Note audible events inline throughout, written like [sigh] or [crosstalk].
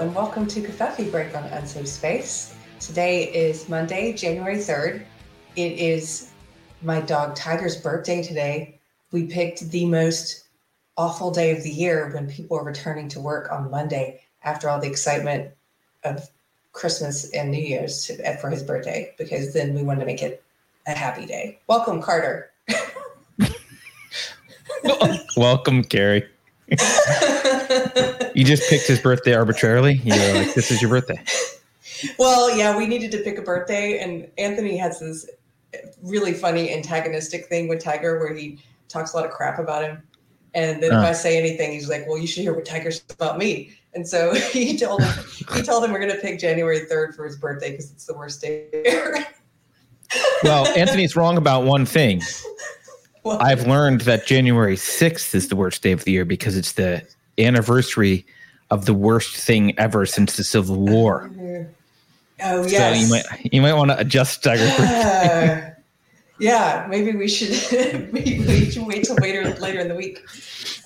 Hello, and welcome to Covfefe Break on Unsafe Space. Today is Monday, January 3rd. It is my dog Tiger's birthday today. We picked the most awful day of the year when people are returning to work on Monday after all the excitement of Christmas and New Year's to, uh, for his birthday, because then we wanted to make it a happy day. Welcome, Carter. [laughs] Welcome, Keri. [laughs] you just picked his birthday arbitrarily. You're like, this is your birthday. Well, yeah, we needed to pick a birthday, and Anthony has this really funny antagonistic thing with Tiger where he talks a lot of crap about him. And then uh. if I say anything, he's like, "Well, you should hear what Tiger says about me." And so [laughs] he told him, he told him we're going to pick January third for his birthday because it's the worst day. well, Anthony's wrong about one thing. [laughs] Well, I've learned that January 6th is the worst day of the year because it's the anniversary of the worst thing ever since the Civil War. Oh yes. So you might you might want to adjust uh, [laughs] yeah, maybe we should [laughs] maybe we should wait till later later in the week.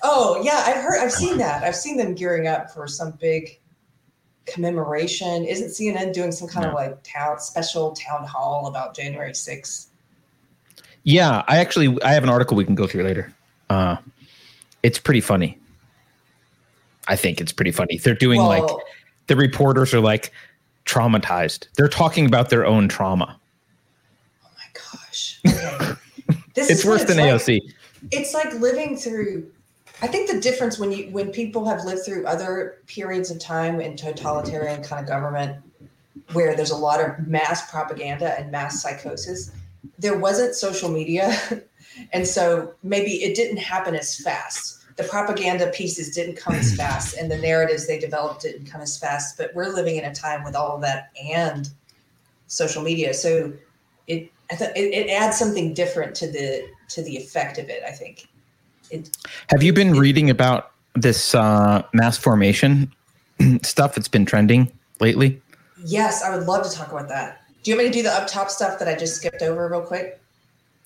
Oh yeah, I've heard I've seen that. I've seen them gearing up for some big commemoration. Isn't CNN doing some kind no. of like town special town hall about January 6th? Yeah, I actually I have an article we can go through later. Uh, it's pretty funny. I think it's pretty funny. They're doing well, like the reporters are like traumatized. They're talking about their own trauma. Oh my gosh. [laughs] It's worse it's than like, AOC. It's like living through I think the difference when you when people have lived through other periods of time in totalitarian kind of government where there's a lot of mass propaganda and mass psychosis, there wasn't social media. [laughs] and so maybe it didn't happen as fast. The propaganda pieces didn't come as [clears throat] fast, and the narratives they developed didn't come as fast. But we're living in a time with all of that and social media. So it, it, it adds something different to the to the effect of it, I think. It, Have you been it, reading about this uh, mass formation [clears throat] stuff that's been trending lately? Yes, I would love to talk about that. Do you want me to do the up top stuff that I just skipped over real quick?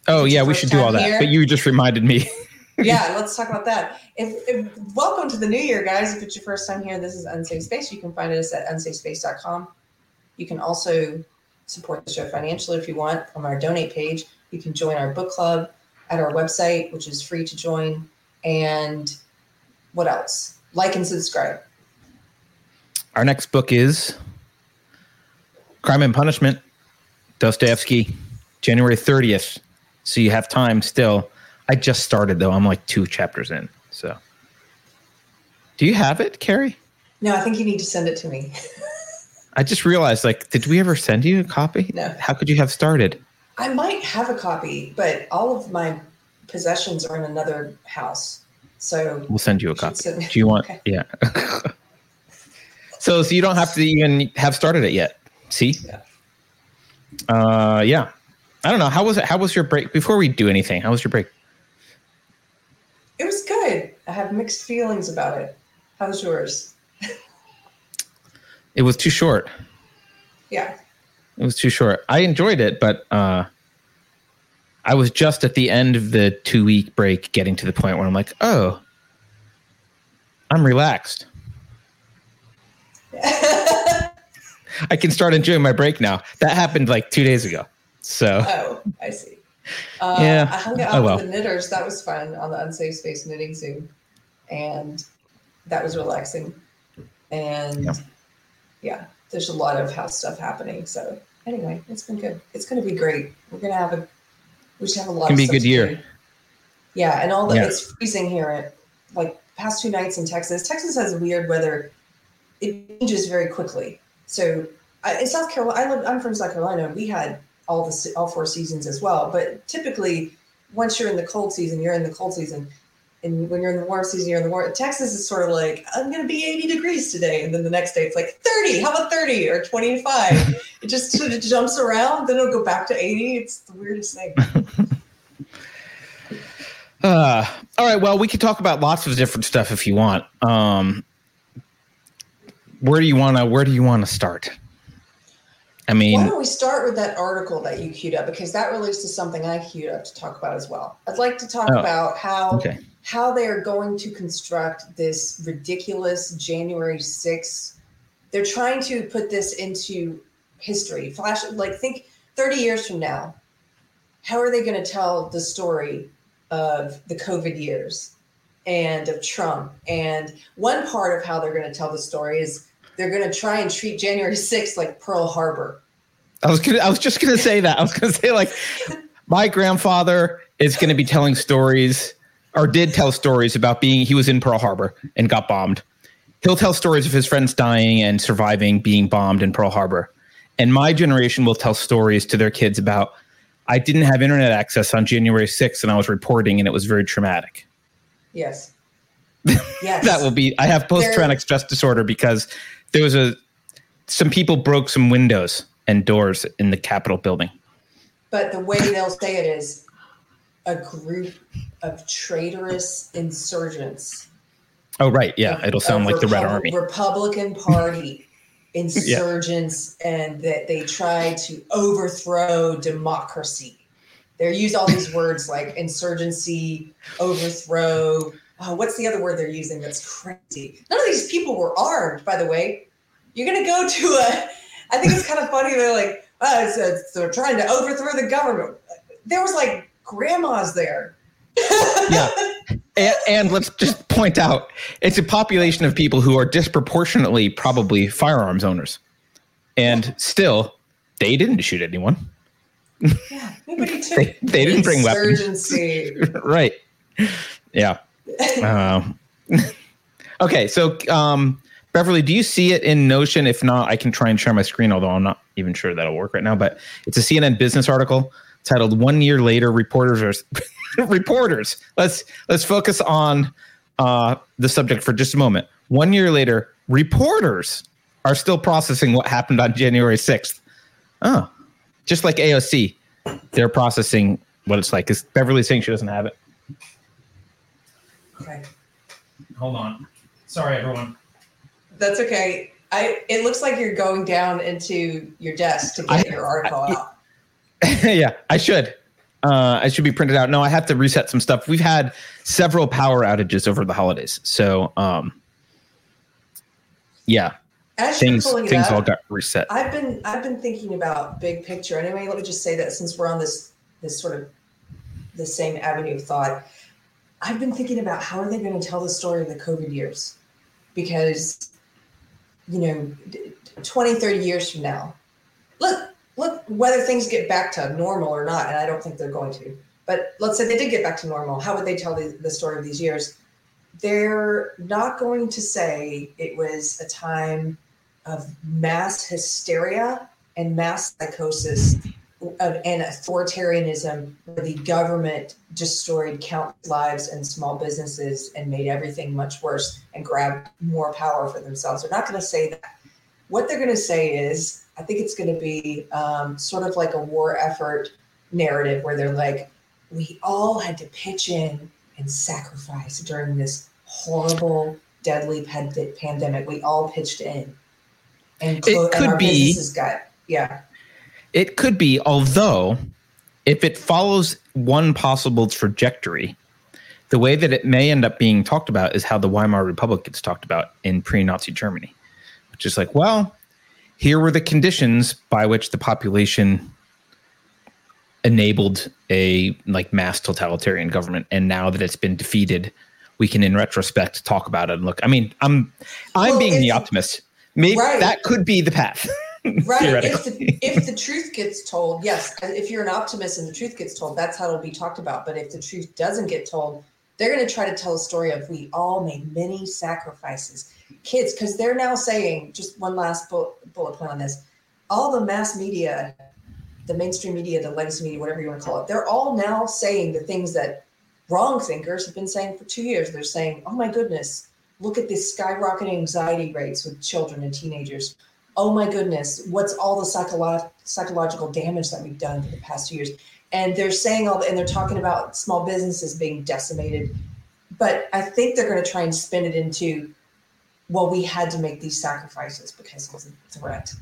Oh yeah, we should do all that. Here? But you just reminded me. [laughs] yeah, let's talk about that. If, if, welcome to the new year, guys. If it's your first time here, this is Unsafe Space. You can find us at unsafespace.com. You can also support the show financially if you want from our donate page. You can join our book club at our website, which is free to join. And what else? Like and subscribe. Our next book is Crime and Punishment Dostoevsky, January 30th. So you have time still. I just started though. I'm like two chapters in. So do you have it, Keri? No, I think you need to send it to me. [laughs] I just realized, like, did we ever send you a copy? No. How could you have started? I might have a copy, but all of my possessions are in another house. So we'll send you a copy. Do you want? Okay. Yeah. [laughs] so, so you don't have to even have started it yet. See? Yeah. Uh, yeah. I don't know. How was it? How was your break? Before we do anything, how was your break? It was good. I have mixed feelings about it. How's yours? it was too short. Yeah. It was too short. I enjoyed it, but uh, I was just at the end of the two week break getting to the point where I'm like, oh, I'm relaxed. [laughs] I can start enjoying my break now. That happened like two days ago. So. Oh, I see. Uh, yeah. I hung out oh, well. with the knitters. That was fun on the Unsafe Space Knitting Zoom. And that was relaxing. And yeah. yeah, there's a lot of house stuff happening. So anyway, it's been good. It's going to be great. We're going to have a, we should have a lot. To be a good year. Do. Yeah, and all the yeah. it's freezing here at like past two nights in Texas. Texas has weird weather. It changes very quickly. So uh, in South Carolina, I live, I'm from South Carolina. We had all the all four seasons as well. But typically, once you're in the cold season, you're in the cold season. And when you're in the warm season, you're in the warm. Texas is sort of like, I'm going to be 80 degrees today. And then the next day it's like 30. How about 30 or 25? [laughs] it just sort of jumps around. Then it'll go back to 80. It's the weirdest thing. [laughs] uh, all right. Well, we could talk about lots of different stuff if you want. Um, where do you want to, where do you want to start? I mean, why don't we start with that article that you queued up because that relates to something I queued up to talk about as well. I'd like to talk oh, about how okay. How they are going to construct this ridiculous January 6th they're trying to put this into history. Flash, like think 30 years from now, how are they going to tell the story of the COVID years and of Trump? And one part of how they're going to tell the story is they're going to try and treat January 6th like Pearl Harbor. I was gonna, I was just gonna say that. I was gonna say like my grandfather is gonna be telling stories or did tell stories about being he was in Pearl Harbor and got bombed. He'll tell stories of his friends dying and surviving being bombed in Pearl Harbor. And my generation will tell stories to their kids about I didn't have internet access on January 6th and I was reporting and it was very traumatic. Yes. [laughs] Yes. that will be I have post traumatic stress disorder because there was a some people broke some windows and doors in the Capitol building. But the way they'll say it is a group of traitorous insurgents. Oh, right. Yeah. Of, It'll sound like Repub- the Red Army. Republican Party [laughs] insurgents, yeah. and that they try to overthrow democracy. They use all these words like insurgency, overthrow. Oh, what's the other word they're using that's crazy? None of these people were armed, by the way. You're going to go to a I think it's kind of funny. They're like, oh, it's, it's, they're trying to overthrow the government. There was like grandmas there. Yeah. And, and, let's just point out it's a population of people who are disproportionately probably firearms owners. And still, they didn't shoot anyone. Yeah, nobody [laughs] took they, they didn't bring weapons. [laughs] right. Yeah. Um, [laughs] okay, so um, Beverly, do you see it in Notion? If not, I can try and share my screen, although I'm not even sure that'll work right now. But it's a CNN business article titled "One Year Later, Reporters Are [laughs] Reporters." Let's let's focus on uh, the subject for just a moment. One year later, reporters are still processing what happened on January 6th. Oh, just like AOC, they're processing what it's like. Is Beverly saying she doesn't have it? Okay. Hold on. Sorry, everyone. That's okay. I it looks like you're going down into your desk to get I, your article I, out. [laughs] yeah, I should. Uh, I should be printed out. No, I have to reset some stuff. We've had several power outages over the holidays, so um, yeah, As things things up, all got reset. I've been I've been thinking about big picture. Anyway, let me just say that since we're on this this sort of the same avenue of thought, I've been thinking about how are they going to tell the story of the COVID years, because you know, 20, 30 years from now, look, look, whether things get back to normal or not, and I don't think they're going to, but let's say they did get back to normal, how would they tell the, the story of these years? They're not going to say it was a time of mass hysteria and mass psychosis of, and authoritarianism where the government destroyed countless lives and small businesses and made everything much worse and grabbed more power for themselves. They're not going to say that. What they're going to say is, I think it's going to be um, sort of like a war effort narrative where they're like, we all had to pitch in and sacrifice during this horrible, deadly pandemic. We all pitched in. And, clo- it could and our be, businesses got, yeah it could be, although if it follows one possible trajectory, the way that it may end up being talked about is how the Weimar Republic gets talked about in pre Nazi Germany, which is like, well, here were the conditions by which the population enabled a like mass totalitarian government and now that it's been defeated we can in retrospect talk about it and look i mean i'm i'm well, being the optimist maybe right. that could be the path [laughs] right. If the, if the truth gets told, yes. If you're an optimist and the truth gets told, that's how it'll be talked about. But if the truth doesn't get told, they're going to try to tell a story of we all made many sacrifices. Kids, because they're now saying, just one last bullet, bullet point on this all the mass media, the mainstream media, the legacy media, whatever you want to call it, they're all now saying the things that wrong thinkers have been saying for two years. They're saying, oh my goodness, look at the skyrocketing anxiety rates with children and teenagers oh my goodness, what's all the psycholo- psychological damage that we've done for the past two years? And they're saying all, the, and they're talking about small businesses being decimated. But I think they're going to try and spin it into, well, we had to make these sacrifices because it was a threat.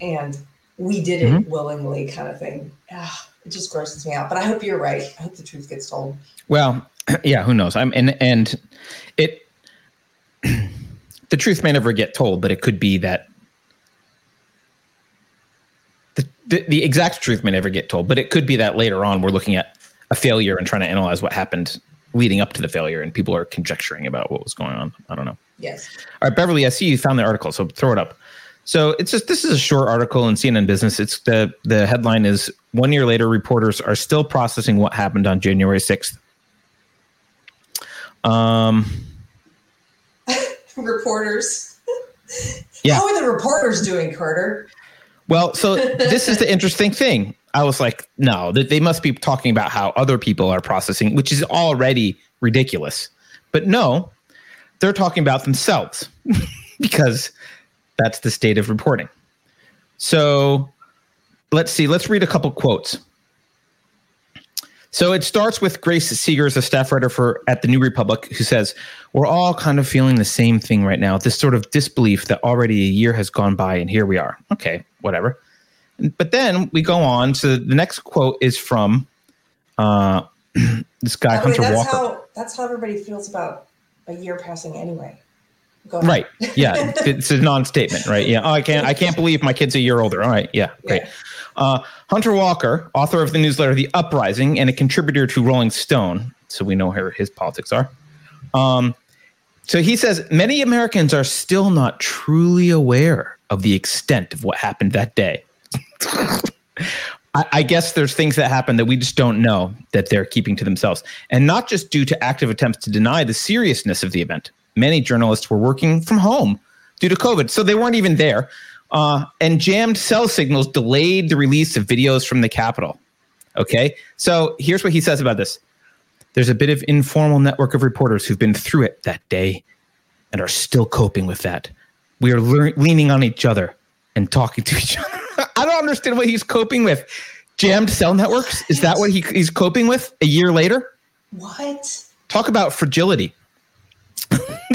And we did it mm-hmm. willingly, kind of thing. Ugh, it just grosses me out. But I hope you're right. I hope the truth gets told. Well, [clears throat] yeah, who knows? I'm and and it [clears throat] the truth may never get told, but it could be that the, the exact truth may never get told, but it could be that later on we're looking at a failure and trying to analyze what happened leading up to the failure, and people are conjecturing about what was going on. I don't know. Yes. All right, Beverly, I see you found the article, so throw it up. So it's just this is a short article in CNN Business. It's the the headline is one year later, reporters are still processing what happened on January sixth. Um, [laughs] reporters. Yeah. How are the reporters doing, Carter? Well, so [laughs] this is the interesting thing. I was like, no, that they must be talking about how other people are processing, which is already ridiculous. But no, they're talking about themselves [laughs] because that's the state of reporting. So let's see, let's read a couple quotes. So it starts with Grace Segers, a staff writer for at the New Republic, who says, We're all kind of feeling the same thing right now, this sort of disbelief that already a year has gone by and here we are. Okay, whatever. But then we go on. So the next quote is from uh, [clears throat] this guy, By the way, Hunter that's Walker. how that's how everybody feels about a year passing anyway. Right. Yeah. [laughs] it's a non-statement, right? Yeah. Oh, I can't. I can't believe my kid's a year older. All right. Yeah. Great. Yeah. Uh, Hunter Walker, author of the newsletter The Uprising and a contributor to Rolling Stone, so we know where his politics are. Um, so he says many Americans are still not truly aware of the extent of what happened that day. [laughs] I, guess there's things that happen that we just don't know that they're keeping to themselves, and not just due to active attempts to deny the seriousness of the event. Many journalists were working from home due to COVID, so they weren't even there. Uh, and jammed cell signals delayed the release of videos from the Capitol. Okay, so here's what he says about this. There's a bit of informal network of reporters who've been through it that day and are still coping with that. We are lear- leaning on each other and talking to each other. I don't understand what he's coping with. Jammed cell networks? Is that what he, he's coping with a year later? What? Talk about fragility. [laughs]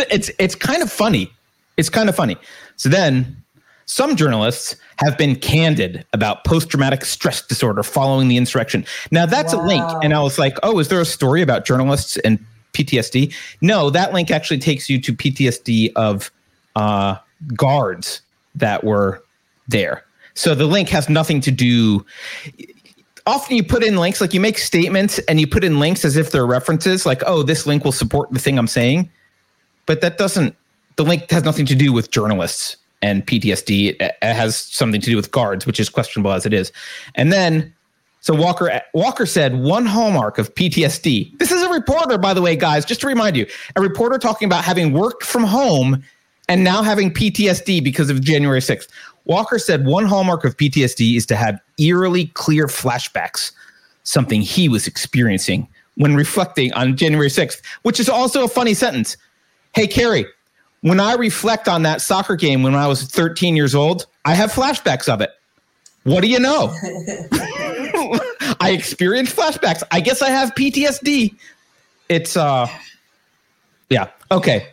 it's it's kind of funny. It's kind of funny. So then some journalists have been candid about post-traumatic stress disorder following the insurrection. Now that's a link, and I was like, "Oh, is there a story about journalists and PTSD?" No, that link actually takes you to PTSD of uh, guards that were there. So the link has nothing to do. Often you put in links, like you make statements and you put in links as if they're references, like, "Oh, this link will support the thing I'm saying," but that doesn't. The link has nothing to do with journalists and PTSD. It has something to do with guards, which is questionable as it is. And then, so Walker Walker said one hallmark of PTSD. This is a reporter, by the way, guys. Just to remind you, a reporter talking about having worked from home and now having PTSD because of January sixth. Walker said one hallmark of PTSD is to have eerily clear flashbacks, something he was experiencing when reflecting on January 6th, which is also a funny sentence. Hey, Keri, when I reflect on that soccer game when I was 13 years old, I have flashbacks of it. What do you know? [laughs] I experienced flashbacks. I guess I have PTSD. It's uh yeah, okay.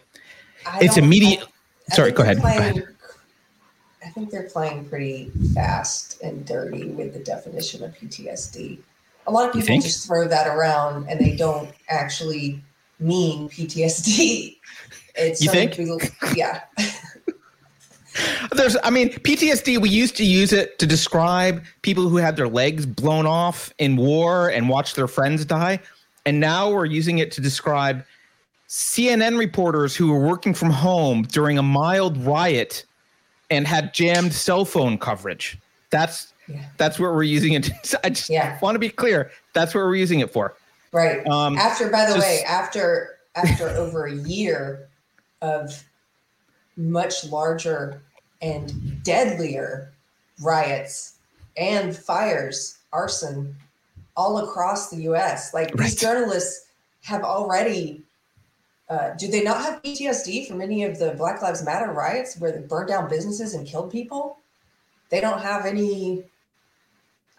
I It's immediate I Sorry, go ahead. Go ahead. I think they're playing pretty fast and dirty with the definition of PTSD. A lot of people just throw that around and they don't actually mean PTSD. [laughs] It's You think? people- yeah. There's, I mean, PTSD. We used to use it to describe people who had their legs blown off in war and watched their friends die, and now we're using it to describe CNN reporters who were working from home during a mild riot and had jammed cell phone coverage. That's Yeah. that's what we're using it. To, [laughs] I just Yeah. want to be clear. That's what we're using it for. Right. Um, after, by the just- way, after after over a year of much larger and deadlier riots and fires, arson, all across the U.S. Like Right. these journalists have already. Uh, do they not have PTSD from any of the Black Lives Matter riots where they burned down businesses and killed people? They don't have any.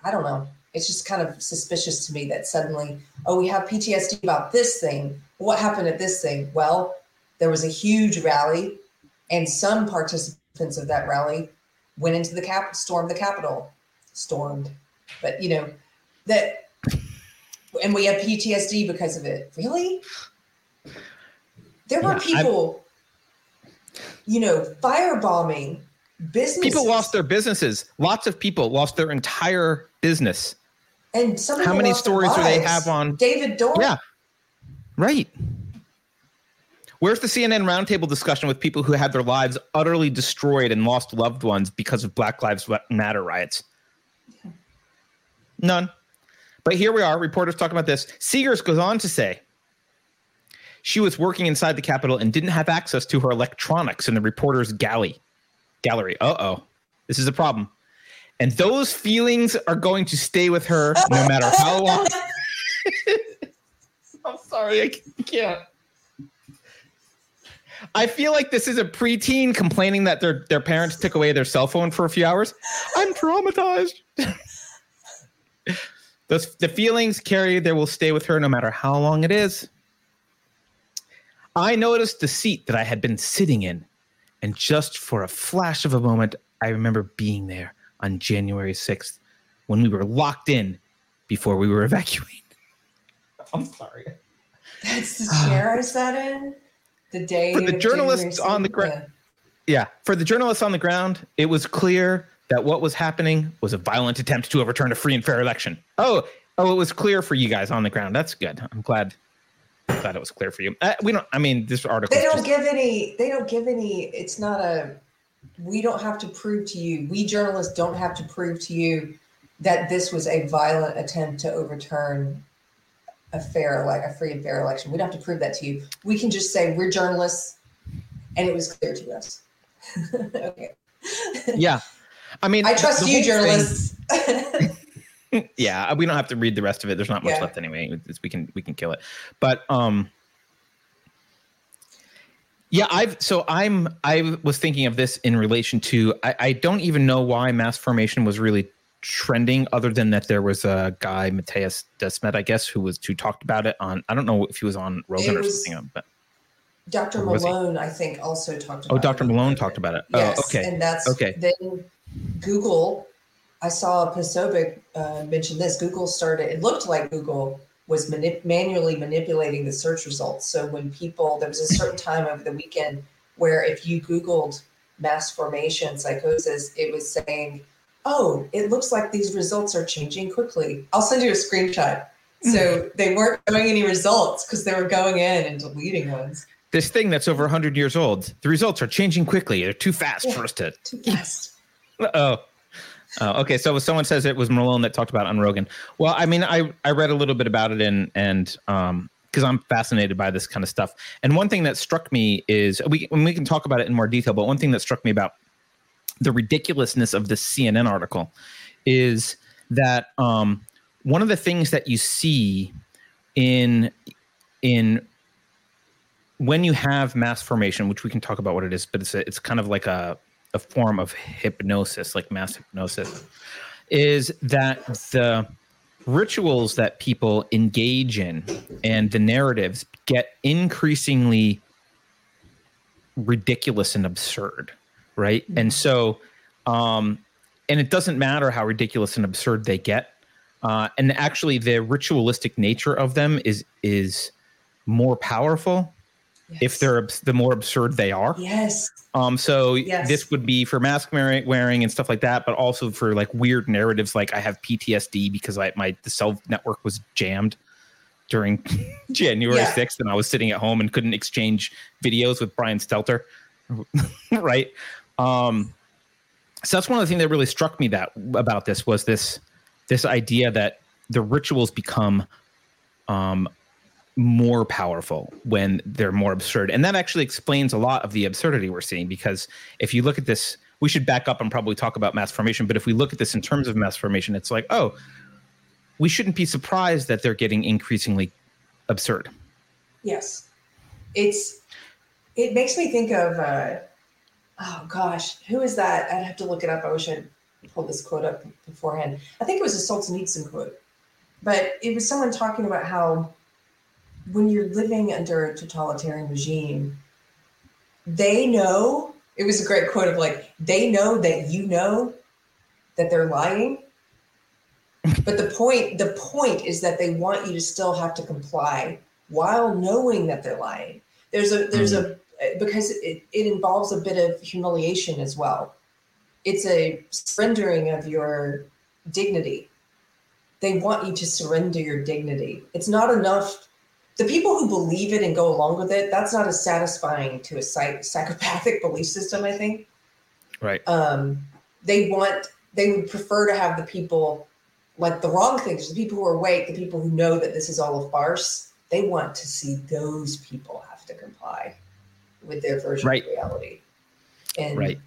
I don't know. It's just kind of suspicious to me that suddenly, oh, we have PTSD about this thing. What happened at this thing? Well, there was a huge rally, and some participants of that rally went into the cap, stormed the Capitol, stormed, but you know that, and we have PTSD because of it. Really? There were Yeah, people, you know, firebombing business People lost their businesses. Lots of people lost their entire business. and some How many stories do they have on- David Dorn? Yeah. Right. Where's the CNN roundtable discussion with people who had their lives utterly destroyed and lost loved ones because of Black Lives Matter riots? None. But here we are, reporters talking about this. Segers goes on to say she was working inside the Capitol and didn't have access to her electronics in the reporter's galley. Gallery. Uh oh. This is a problem. And those feelings are going to stay with her no matter how long. [laughs] I'm sorry, I can't. I feel like this is a preteen complaining that their their parents took away their cell phone for a few hours. I'm traumatized. [laughs] Those the feelings carry there will stay with her no matter how long it is. I noticed the seat that I had been sitting in, and just for a flash of a moment, I remember being there on January 6th when we were locked in before we were [laughs] evacuated. I'm sorry. That's the chair I sat in. The day For the journalists January on the ground. Yeah. Yeah, for the journalists on the ground, it was clear that what was happening was a violent attempt to overturn a free and fair election. Oh, oh, it was clear for you guys on the ground. That's good. I'm glad. Glad it was clear for you. Uh, we don't. I mean, this article. They don't just, give any. They don't give any. It's not a. We don't have to prove to you. We journalists don't have to prove to you that this was a violent attempt to overturn a fair, like a free and fair election. We don't have to prove that to you. We can just say we're journalists, and it was clear to us. [laughs] okay. yeah. I mean, I trust you, journalists. [laughs] yeah, we don't have to read the rest of it. There's not much Yeah. left anyway. It's- we can we can kill it. But um yeah, I've so I'm I was thinking of this in relation to I, I don't even know why mass formation was really trending other than that there was a guy Mattias Desmet I guess who was who talked about it on I don't know if he was on Rogan It or something but Dr. Was? Malone, I think, also talked about. oh it. Dr. Malone talked about it. Yes, oh okay. and that's Okay. Then Google, I saw Posobiec uh, mention this. Google started. It looked like Google was manip- manually manipulating the search results. So when people, there was a certain [laughs] time over the weekend where if you Googled mass formation psychosis, it was saying, "Oh, it looks like these results are changing quickly." I'll send you a screenshot. So [laughs] they weren't showing any results because they were going in and deleting ones. This thing that's over 100 years old, the results are changing quickly. They're too fast for us to Too fast. [laughs] Oh. Oh, okay. So someone says it was Malone that talked about on Rogan. Well, I mean, I I read a little bit about it and and um because I'm fascinated by this kind of stuff. And one thing that struck me is we we can talk about it in more detail, but one thing that struck me about the ridiculousness of this CNN article is that um one of the things that you see in in when you have mass formation, which we can talk about what it is, but it's a, it's kind of like a a form of hypnosis, like mass hypnosis, is that the rituals that people engage in and the narratives get increasingly ridiculous and absurd, right? And so, um, and it doesn't matter how ridiculous and absurd they get. Uh, and actually, the ritualistic nature of them is is more powerful if they're the more absurd they are. yes. Um, so Yes. this would be for mask wearing, and stuff like that, but also for like weird narratives, like I have PTSD because I my the cell network was jammed during [laughs] January Yeah. sixth, and I was sitting at home and couldn't exchange videos with Brian Stelter, [laughs] right? Um, so that's one of the things that really struck me that about this was this this idea that the rituals become um, more powerful when they're more absurd. And that actually explains a lot of the absurdity we're seeing because if you look at this, we should back up and probably talk about mass formation. But if we look at this in terms of mass formation, it's like, oh, we shouldn't be surprised that they're getting increasingly absurd. Yes, it's. It makes me think of. Uh, oh gosh, who is that? I'd have to look it up. I wish I'd pulled this quote up beforehand. I think it was a Solzhenitsyn quote, but it was someone talking about how when you're living under a totalitarian regime, they know. It was a great quote of like they know that you know that they're lying. But the point the point is that they want you to still have to comply while knowing that they're lying. There's a there's a because it, it involves a bit of humiliation as well. it's a surrendering of your dignity. They want you to surrender your dignity. It's not enough. The people who believe it and go along with it, that's not as satisfying to a psych- psychopathic belief system, I think. Right. Um, they want, they would prefer to have the people like the wrong things, the people who are awake, the people who know that this is all a farce. They want to see those people have to comply with their version right. of reality. And right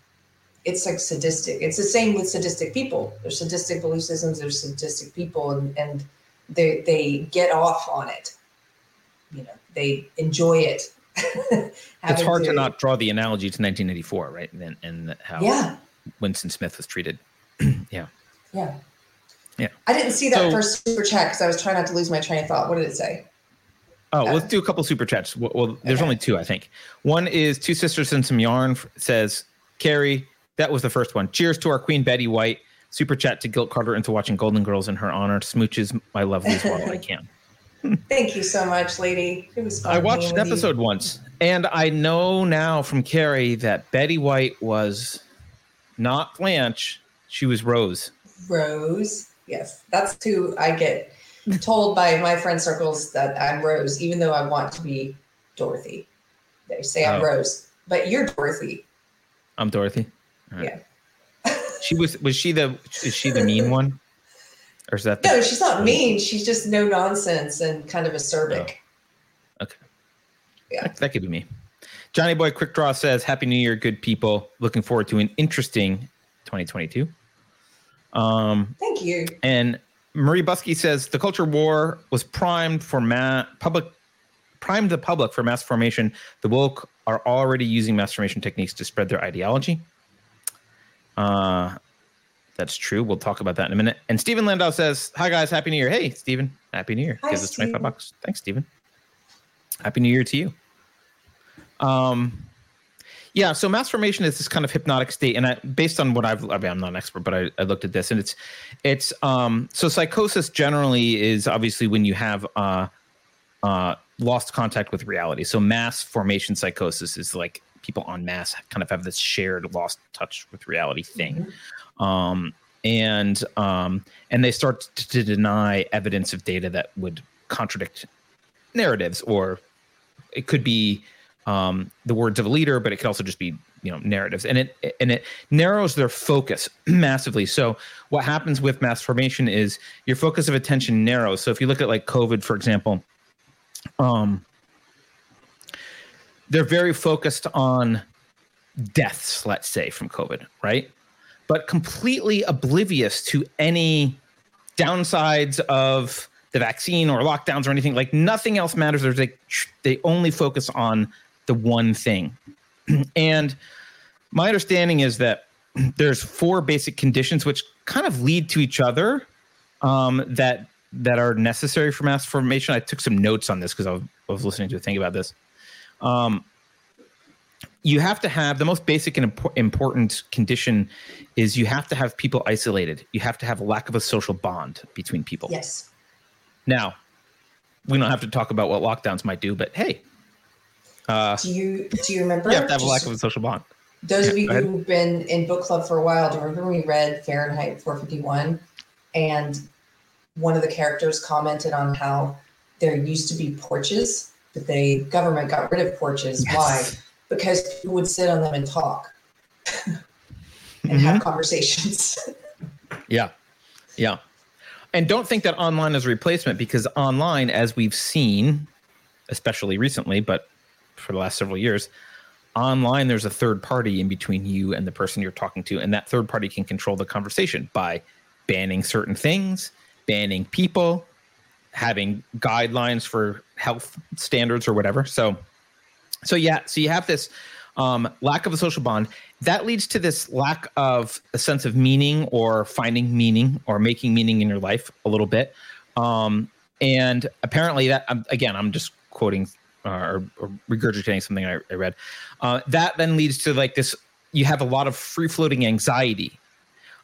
it's like sadistic. It's the same with sadistic people. There's sadistic belief systems. There's sadistic people, and and they they get off on it. You know, they enjoy it. [laughs] it's hard to, to, not draw the analogy to 1984, right? And and how yeah. Winston Smith was treated. [clears throat] yeah. Yeah. Yeah. I didn't see that so, first super chat because I was trying not to lose my train of thought. What did it say? Oh, uh, let's do a couple super chats. Well, well there's okay. only two, I think. One is two sisters and some yarn says, Keri, that was the first one. Cheers to our Queen Betty White. Super chat to Guilt Carter into watching Golden Girls in her honor. Smooches my lovelies while I [laughs] can. Thank you so much, lady. It was I watched an episode you. once, and I know now from Keri that Betty White was not Blanche. She was Rose. Rose. Yes. That's who I get told by my friend circles that I'm Rose, even though I want to be Dorothy. They say I'm oh. Rose, but you're Dorothy. I'm Dorothy. Right. Yeah. she was was she the is she the mean one? Or is that the, No, she's not mean. She's just no nonsense and kind of acerbic. Oh. Okay. Yeah. That, that could be me. Johnny Boy Quick Draw says, Happy New Year, good people. Looking forward to an interesting 2022. Um, Thank you. And Marie buskey says the culture war was primed for ma- public primed the public for mass formation. The woke are already using mass formation techniques to spread their ideology. Uh, that's true. We'll talk about that in a minute. And Stephen Landau says, "Hi guys, happy New Year." Hey, Stephen, happy New Year. Hi, Gives us twenty five bucks. Thanks, Stephen. Happy New Year to you. Um, yeah. So mass formation is this kind of hypnotic state, and I, based on what I've, I mean, I'm not an expert, but I, I looked at this, and it's, it's, um, so psychosis generally is obviously when you have, uh, uh, lost contact with reality. So mass formation psychosis is like people on mass kind of have this shared lost touch with reality thing. Mm-hmm. Um, and um, and they start to, to deny evidence of data that would contradict narratives, or it could be um, the words of a leader, but it could also just be you know narratives, and it and it narrows their focus [clears throat] massively. So what happens with mass formation is your focus of attention narrows. So if you look at like COVID, for example, um, they're very focused on deaths, let's say, from COVID, right? But completely oblivious to any downsides of the vaccine or lockdowns or anything. Like nothing else matters. There's like they only focus on the one thing. [clears throat] and my understanding is that [clears throat] there's four basic conditions which kind of lead to each other um, that that are necessary for mass formation. I took some notes on this because I, I was listening to a thing about this. Um, you have to have the most basic and impo- important condition is you have to have people isolated. You have to have a lack of a social bond between people. Yes. Now, we don't have to talk about what lockdowns might do, but hey. Uh, do you do you remember? You have to have a lack of a social bond. Those of you who've been in book club for a while, do you remember when we read Fahrenheit 451? And one of the characters commented on how there used to be porches but the government got rid of porches. Yes. Why? Because people would sit on them and talk [laughs] and mm-hmm. have conversations. [laughs] yeah. Yeah. And don't think that online is a replacement because online, as we've seen, especially recently, but for the last several years, online there's a third party in between you and the person you're talking to. And that third party can control the conversation by banning certain things, banning people, having guidelines for health standards or whatever. So, so yeah, so you have this um, lack of a social bond that leads to this lack of a sense of meaning or finding meaning or making meaning in your life a little bit. Um, and apparently, that again, I'm just quoting uh, or, or, regurgitating something I, I read. Uh, that then leads to like this: you have a lot of free floating anxiety,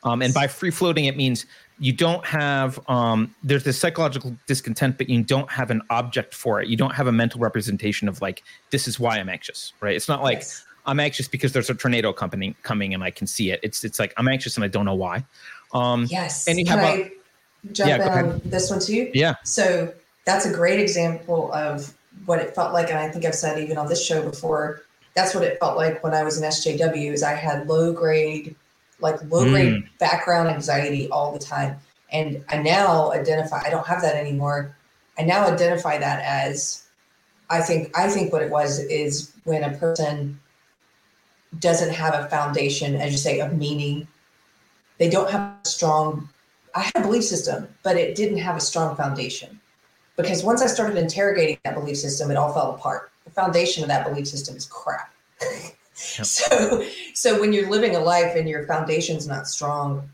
um, and by free floating, it means you don't have um, there's this psychological discontent but you don't have an object for it you don't have a mental representation of like this is why i'm anxious right it's not like yes. I'm anxious because there's a tornado coming coming and I can see it. It's it's like I'm anxious and I don't know why. Um, yes. And you Can have I jump Yeah, on this one too? Yeah. So that's a great example of what it felt like, and I think I've said even on this show before. That's what it felt like when I was in SJW. Is I had low grade, like low hmm. grade background anxiety all the time, and I now identify. I don't have that anymore. I now identify that as, I think. I think what it was is when a person doesn't have a foundation, as you say, of meaning. They don't have a strong I had a belief system, but it didn't have a strong foundation. Because once I started interrogating that belief system, it all fell apart. The foundation of that belief system is crap. [laughs] [laughs] So, so when you're living a life and your foundation's not strong,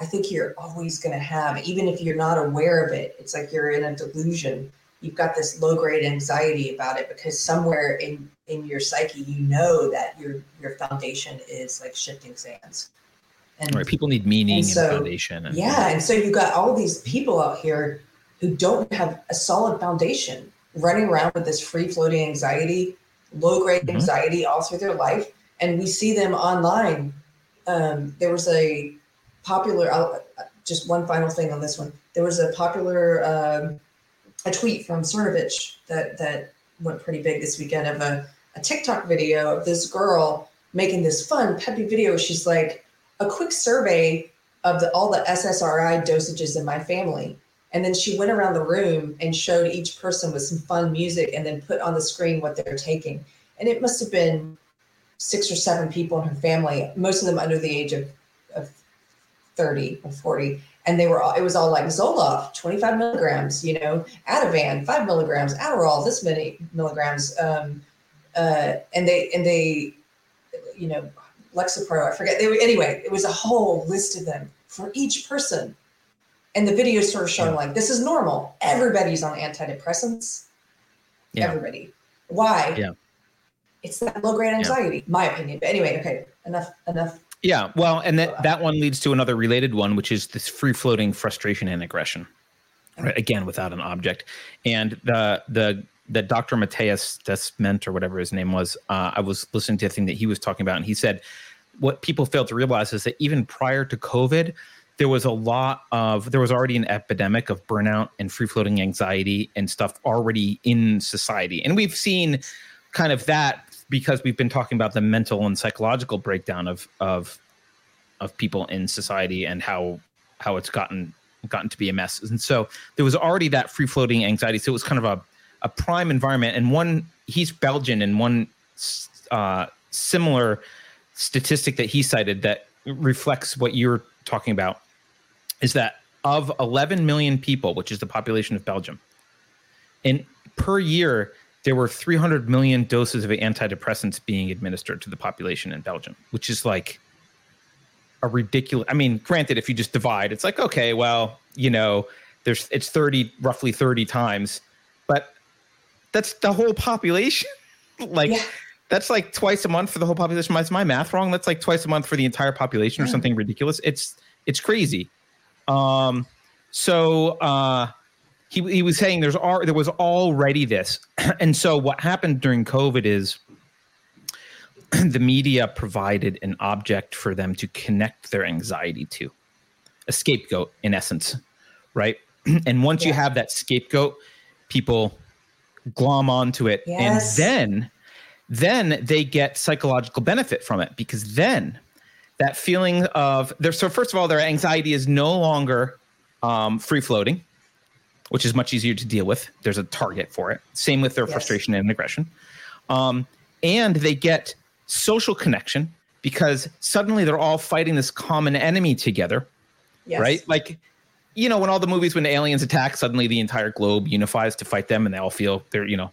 I think you're always going to have, even if you're not aware of it, it's like you're in a delusion. You've got this low grade anxiety about it because somewhere in in your psyche, you know that your your foundation is like shifting sands. And Right. People need meaning And and, foundation. And, yeah, and so you've got all these people out here who don't have a solid foundation, running around with this free floating anxiety, low grade Mhm. anxiety all through their life, and we see them online. Um, there was a popular. I'll, just one final thing on this one. There was a popular um, a tweet from Cernovich that that went pretty big this weekend of a, a TikTok video of this girl making this fun peppy video. She's like a quick survey of the, all the SSRI dosages in my family. And then she went around the room and showed each person with some fun music and then put on the screen what they're taking. And it must have been six or seven people in her family, most of them under the age of, of 30 or 40. And they were all, it was all like Zoloft, 25 milligrams, you know, Ativan, five milligrams, Adderall, this many milligrams. Um, uh, and they, and they, you know, Lexapro, I forget. They were, anyway, it was a whole list of them for each person. And the video sort of showing like, this is normal. Everybody's on antidepressants. Yeah. Everybody. Why? Yeah. It's that low grade anxiety, my opinion. But anyway, okay, enough, enough. Yeah, well, and that that one leads to another related one, which is this free floating frustration and aggression. Right, again, without an object, and the the the Dr. Mateus Desment or whatever his name was. Uh, I was listening to a thing that he was talking about, and he said what people fail to realize is that even prior to COVID, there was a lot of there was already an epidemic of burnout and free floating anxiety and stuff already in society, and we've seen kind of that because we've been talking about the mental and psychological breakdown of of of people in society and how how it's gotten gotten to be a mess. And so there was already that free floating anxiety. So it was kind of a a prime environment. And one he's Belgian, and one uh, similar statistic that he cited that reflects what you're talking about is that of 11 million people, which is the population of Belgium, and per year there were 300 million doses of antidepressants being administered to the population in Belgium, which is like a ridiculous. I mean, granted, if you just divide, it's like okay, well, you know, there's it's 30, roughly 30 times, but that's the whole population. [laughs] like Yeah. that's like twice a month for the whole population. Is my math wrong? That's like twice a month for the entire population or hmm. something ridiculous. It's it's crazy. Um, so uh, he he was saying there's there was already this, [clears throat] and so what happened during COVID is [clears throat] the media provided an object for them to connect their anxiety to, a scapegoat in essence, right? [clears throat] and once you have that scapegoat, people glom onto it, Yes. and then then they get psychological benefit from it because then that feeling of there. So first of all, their anxiety is no longer um, free floating, which is much easier to deal with. There's a target for it. Same with their Yes. frustration and aggression, um, and they get social connection because suddenly they're all fighting this common enemy together, Yes. right? Like. You know, when all the movies, when the aliens attack, suddenly the entire globe unifies to fight them, and they all feel they're, you know,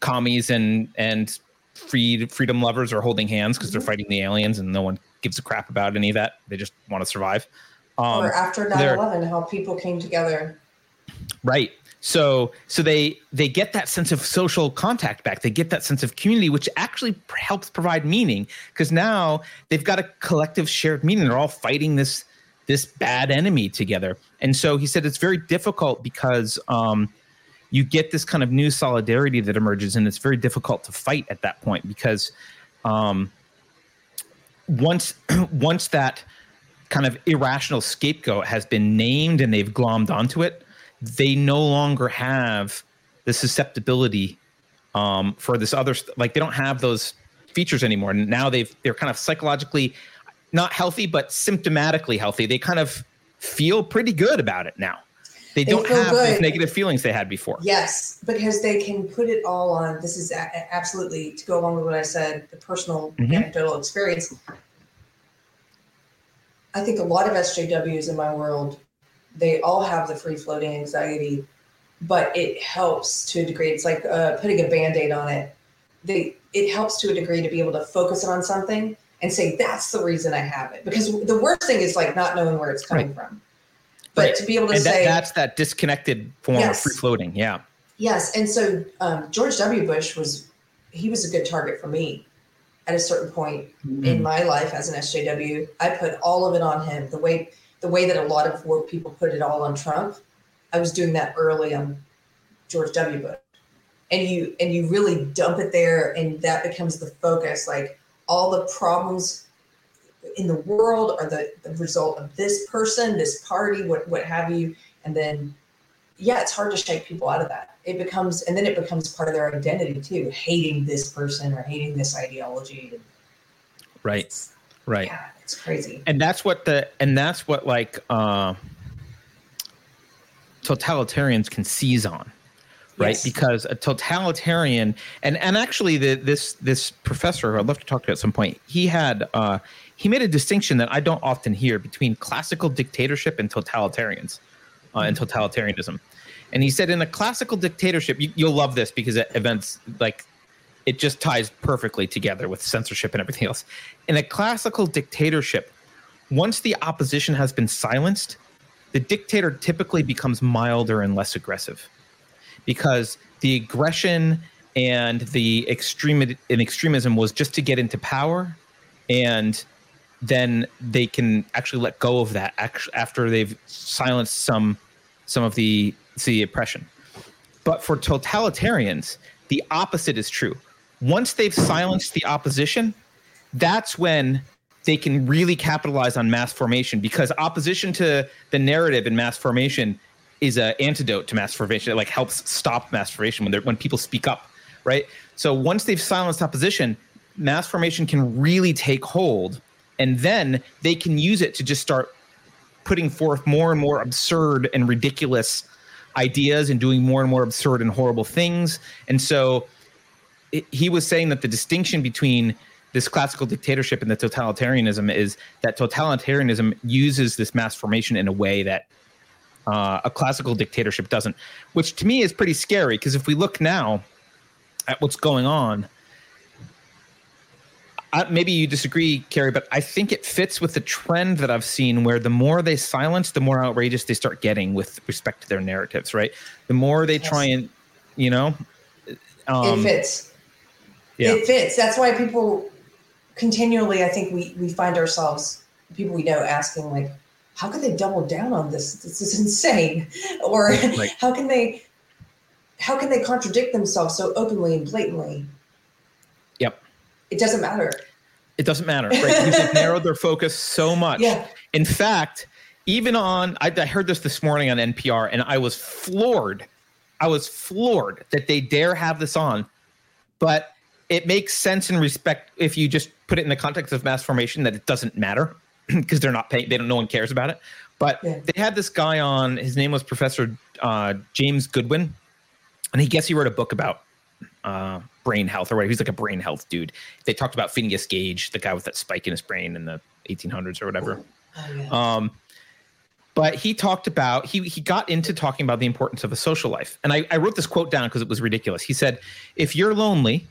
commies and and freed freedom lovers are holding hands because they're fighting the aliens and no one gives a crap about any of that. They just want to survive. Um, or after they're- 9-11, how people came together. right. So so they they get that sense of social contact back. They get that sense of community which actually pr- helps provide meaning because now they've got a collective shared meaning. They're all fighting this this bad enemy together. And so he said it's very difficult because um you get this kind of new solidarity that emerges and it's very difficult to fight at that point because um, once [clears throat] once that kind of irrational scapegoat has been named and they've glommed onto it, they no longer have the susceptibility um, for this other st- like they don't have those features anymore. And now they've they're kind of psychologically not healthy, but symptomatically healthy. They kind of feel pretty good about it now. They, They don't have those negative feelings they had before. Yes, because they can put it all on. This is a- absolutely to go along with what I said, the personal Mhm. anecdotal experience. I think a lot of SJWs in my world, they all have the free floating anxiety, but it helps to a degree. It's like uh, putting a band aid on it. They, it helps to a degree to be able to focus on something and say, that's the reason I have it. Because the worst thing is like not knowing where it's coming from. But Right. to be able to And that, say, that's that disconnected form Yes. of free floating. Yeah. Yes, and so um, George W. Bush was he was a good target for me at a certain point in my life as an SJW. I put all of it on him. The way the way that a lot of work people put it all on Trump, I was doing that early on George W. Bush, and you and you really dump it there, and that becomes the focus. Like all the problems in the world are the, the result of this person, this party, what what have you, and then yeah, it's hard to shake people out of that. It becomes, and then it becomes part of their identity too, hating this person or hating this ideology. Right. It's, Right. yeah, it's crazy. and that's what the and that's what like uh totalitarians can seize on right Yes. because a totalitarian and and actually the this this professor who i'd love to talk to at some point he had uh he made a distinction that i don't often hear between classical dictatorship and totalitarians uh, and totalitarianism. And he said in a classical dictatorship you, you'll love this because it events like it just ties perfectly together with censorship and everything else. In a classical dictatorship once the opposition has been silenced, the dictator typically becomes milder and less aggressive because the aggression and the extreme and extremism was just to get into power and then they can actually let go of that after they've silenced some some of the the oppression but for totalitarians the opposite is true once they've silenced the opposition that's when they can really capitalize on mass formation because opposition to the narrative in mass formation is an antidote to mass formation. It like helps stop mass formation when when people speak up, right? So once they've silenced opposition, mass formation can really take hold, and then they can use it to just start putting forth more and more absurd and ridiculous ideas and doing more and more absurd and horrible things. And so it, he was saying that the distinction between this classical dictatorship and the totalitarianism is that totalitarianism uses this mass formation in a way that uh, a classical dictatorship doesn't, which to me is pretty scary because if we look now at what's going on, I, maybe you disagree, Keri, but I think it fits with the trend that I've seen where the more they silence, the more outrageous they start getting with respect to their narratives, right? The more they try and, you know, um, it fits. yeah. It fits. That's why people continually, I think we, we find ourselves, people we know asking like, how can they double down on this? This is insane. Or Right. [laughs] how can they, how can they contradict themselves so openly and blatantly? It doesn't matter. It doesn't matter, right? Because they've narrowed their focus so much. Yeah. In fact, even on, I, I heard this this morning on NPR, and I was floored. I was floored that they dare have this on. But it makes sense in respect if you just put it in the context of mass formation that it doesn't matter [clears throat] because they're not paying. They don't. No one cares about it. But Yeah. they had this guy on. His name was Professor uh, James Goodwin, and he guess he wrote a book about uh, brain health or whatever. He's like a brain health dude. They talked about Phineas Gage, the guy with that spike in his brain in the 1800s or whatever. Oh, yeah. Um, but he talked about he he got into talking about the importance of a social life, and I, I wrote this quote down because it was ridiculous. He said, "If you're lonely,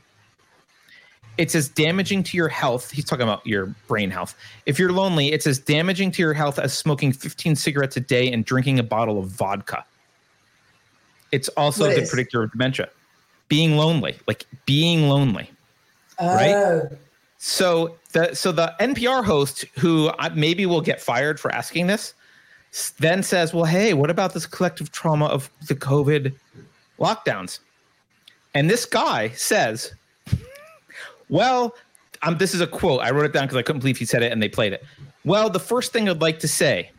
it's as damaging to your health." He's talking about your brain health. If you're lonely, it's as damaging to your health as smoking 15 cigarettes a day and drinking a bottle of vodka. It's also What a is? predictor of dementia. Being lonely, like being lonely. right? oh, So the so the NPR host, who maybe will get fired for asking this, then says, "Well, hey, what about this collective trauma of the COVID lockdowns?" And this guy says, [laughs] "Well, um, this is a quote. I wrote it down because I couldn't believe he said it and they played it. Well, the first thing I'd like to say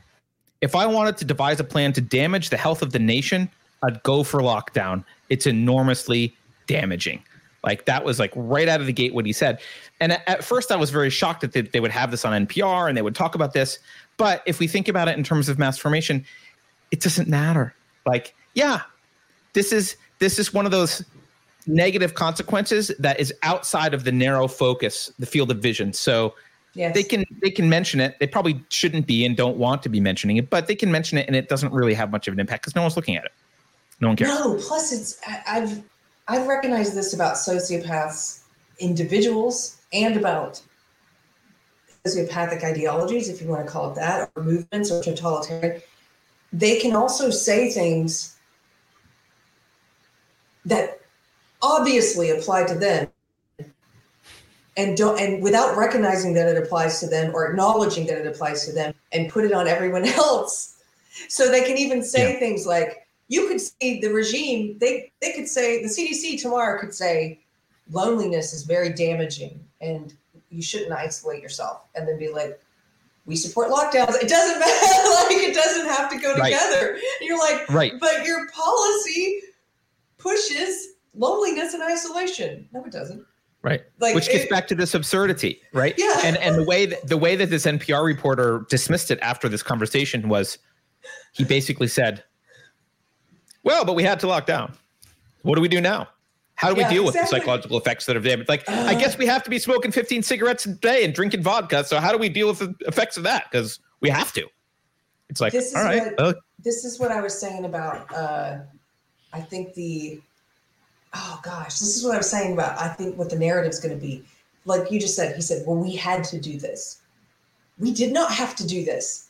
if I wanted to devise a plan to damage the health of the nation, I'd go for lockdown. It's enormously damaging. Like that was like right out of the gate what he said. And at, first I was very shocked that they, they would have this on NPR and they would talk about this. But if we think about it in terms of mass formation, it doesn't matter. Like, yeah, this is this is one of those negative consequences that is outside of the narrow focus, the field of vision. So yes. they can they can mention it. They probably shouldn't be and don't want to be mentioning it, but they can mention it and it doesn't really have much of an impact because no one's looking at it. No one cares. No, plus it's I've I've recognized this about sociopaths, individuals, and about sociopathic ideologies, if you want to call it that, or movements or totalitarian. They can also say things that obviously apply to them and don't and without recognizing that it applies to them or acknowledging that it applies to them and put it on everyone [laughs] else so they can even say yeah. things like you could see the regime they they could say the cdc tomorrow could say loneliness is very damaging and you shouldn't isolate yourself and then be like we support lockdowns. It doesn't [laughs] matter. Like it doesn't have to go right. together. You're like right. but your policy pushes loneliness and isolation. No it doesn't. Right. Like which gets it, back to this absurdity right? Yeah. And and the way that the way that this npr reporter dismissed it after this conversation was he basically said well, but we had to lock down. What do we do now? How do yeah, we deal exactly. with the psychological effects that have damaged? Like, uh, I guess we have to be smoking 15 cigarettes a day and drinking vodka. So how do we deal with the effects of that? Because we have to. It's like, this is all right. What, uh, this is what I was saying about, uh, I think the, oh gosh, this is what I was saying about, I think what the narrative is going to be. Like you just said, he said, well, we had to do this. We did not have to do this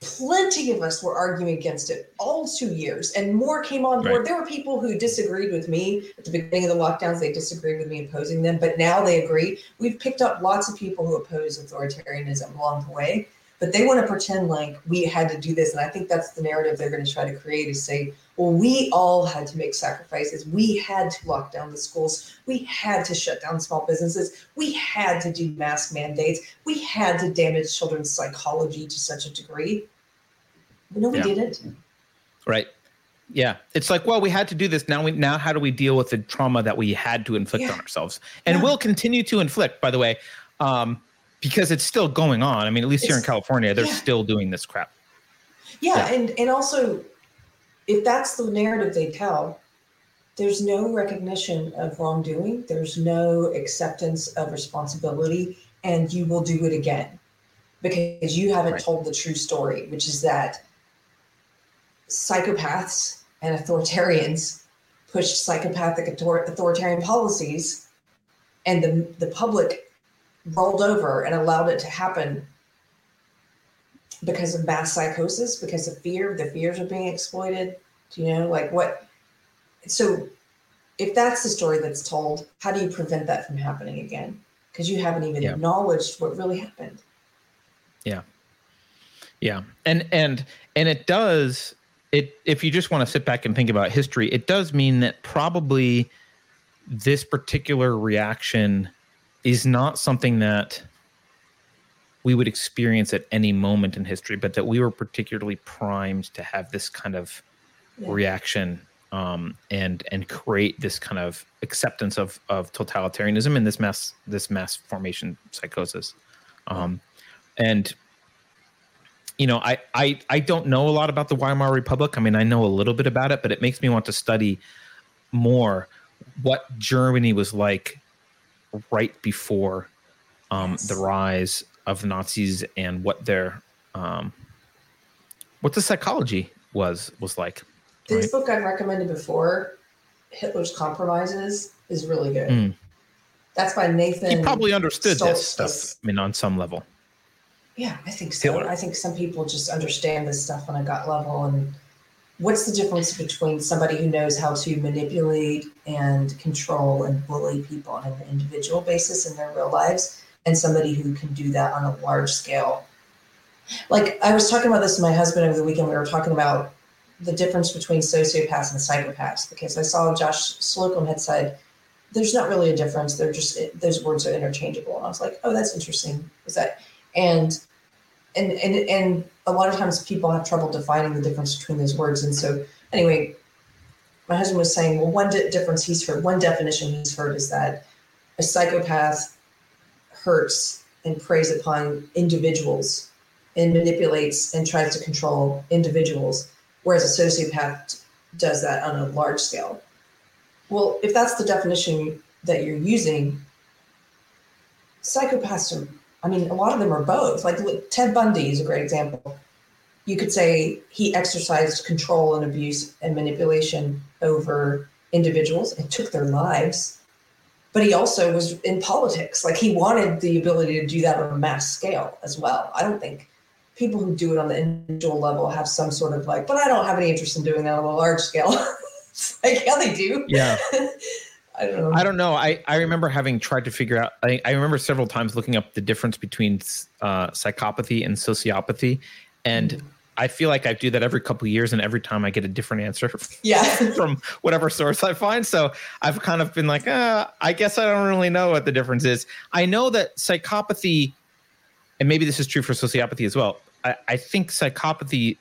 plenty of us were arguing against it all two years and more came on board. Right. there were people who disagreed with me at the beginning of the lockdowns. They disagreed with me opposing them but now they agree. We've picked up lots of people who oppose authoritarianism along the way but they want to pretend like we had to do this and i think that's the narrative they're going to try to create is say well we all had to make sacrifices. We had to lock down the schools. We had to shut down small businesses. We had to do mask mandates. We had to damage children's psychology to such a degree. No we yeah. didn't. Right. Yeah. It's like well we had to do this. Now we now how do we deal with the trauma that we had to inflict yeah. on ourselves? And yeah. we'll continue to inflict by the way. Um, because it's still going on. I mean, at least it's, here in California, they're yeah. still doing this crap. Yeah, yeah, and and also, if that's the narrative they tell, there's no recognition of wrongdoing. There's no acceptance of responsibility, and you will do it again because you haven't right. told the true story, which is that psychopaths and authoritarians pushed psychopathic authoritarian policies, and the the public rolled over and allowed it to happen because of mass psychosis, because of fear, the fears are being exploited. Do you know, like what? So, if that's the story that's told, how do you prevent that from happening again? Because you haven't even yeah. acknowledged what really happened. Yeah, yeah, and and and it does it. If you just want to sit back and think about history, it does mean that probably this particular reaction is not something that we would experience at any moment in history, but that we were particularly primed to have this kind of yeah. reaction um, and and create this kind of acceptance of of totalitarianism and this mass this mass formation psychosis. Um, and you know, I, I I don't know a lot about the Weimar Republic. I mean, I know a little bit about it, but it makes me want to study more what Germany was like right before um, yes. the rise of the Nazis and what their um, what the psychology was was like. This right? book I've recommended before, Hitler's Compromises, is really good. Mm. That's by Nathan. He probably understood Stoltz. this stuff. I mean, on some level. Yeah, I think so. Hitler. I think some people just understand this stuff on a gut level and what's the difference between somebody who knows how to manipulate and control and bully people on an individual basis in their real lives and somebody who can do that on a large scale like i was talking about this with my husband over the weekend we were talking about the difference between sociopaths and psychopaths because i saw josh slocum had said there's not really a difference. They're just those words are interchangeable. And I was like, oh, that's interesting. Is that and and and and a lot of times people have trouble defining the difference between those words. And so anyway, my husband was saying, well, one di- difference he's heard, one definition he's heard is that a psychopath hurts and preys upon individuals and manipulates and tries to control individuals, whereas a sociopath does that on a large scale. Well, if that's the definition that you're using, psychopaths are, I mean, a lot of them are both. Like Ted Bundy is a great example. You could say he exercised control and abuse and manipulation over individuals and took their lives. But he also was in politics. Like he wanted the ability to do that on a mass scale as well. I don't think people who do it on the individual level have some sort of like, but I don't have any interest in doing that on a large scale. [laughs] like, yeah, they do. Yeah. [laughs] I don't know. I don't know. I, I remember having tried to figure out, I, I remember several times looking up the difference between uh, psychopathy and sociopathy. And mm. I feel like I do that every couple years, and every time I get a different answer. [laughs] Yeah. [laughs] from whatever source I find. So I've kind of been like, uh, I guess I don't really know what the difference is. I know that psychopathy, and maybe this is true for sociopathy as well. I, I think psychopathy,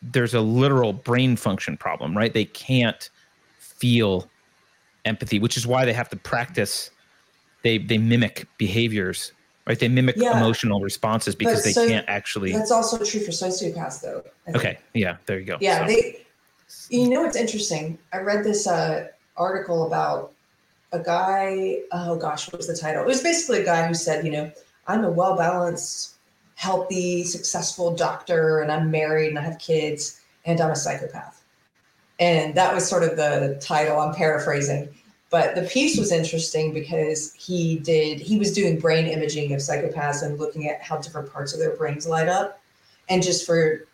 there's a literal brain function problem, right? They can't feel empathy, which is why they have to practice. They they mimic behaviors, right? They mimic yeah. emotional responses because but they so can't actually. That's also true for sociopaths, though. Okay, yeah, there you go. Yeah, so. they. You know what's interesting? I read this uh, article about a guy. Oh gosh, what was the title? It was basically a guy who said, you know, I'm a well balanced, healthy, successful doctor, and I'm married and I have kids, and I'm a psychopath. And that was sort of the title. I'm paraphrasing. But the piece was interesting because he did, he was doing brain imaging of psychopaths and looking at how different parts of their brains light up. And just for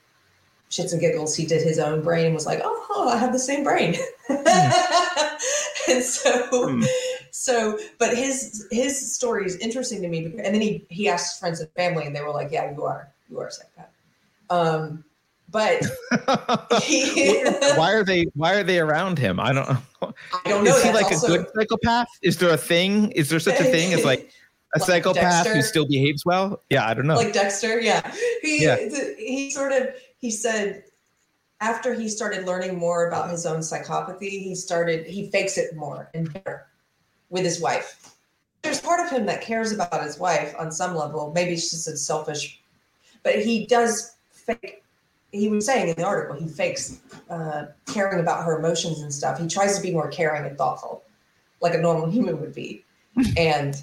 shits and giggles, he did his own brain and was like, oh, I have the same brain. Mm. [laughs] and so, mm. so, but his, his story is interesting to me. Because, and then he, he asked friends and family and they were like, yeah, you are, you are a psychopath. Um, but [laughs] he, why are they why are they around him? I don't know. I don't know. Is he like also, a good psychopath? Is there a thing? Is there such a [laughs] thing as like a like psychopath Dexter? who still behaves well? Yeah, I don't know. Like Dexter, yeah. He yeah. he sort of he said after he started learning more about his own psychopathy, he started he fakes it more and better with his wife. There's part of him that cares about his wife on some level. Maybe it's just a selfish, but he does fake he was saying in the article he fakes uh, caring about her emotions and stuff. He tries to be more caring and thoughtful, like a normal human would be, [laughs] and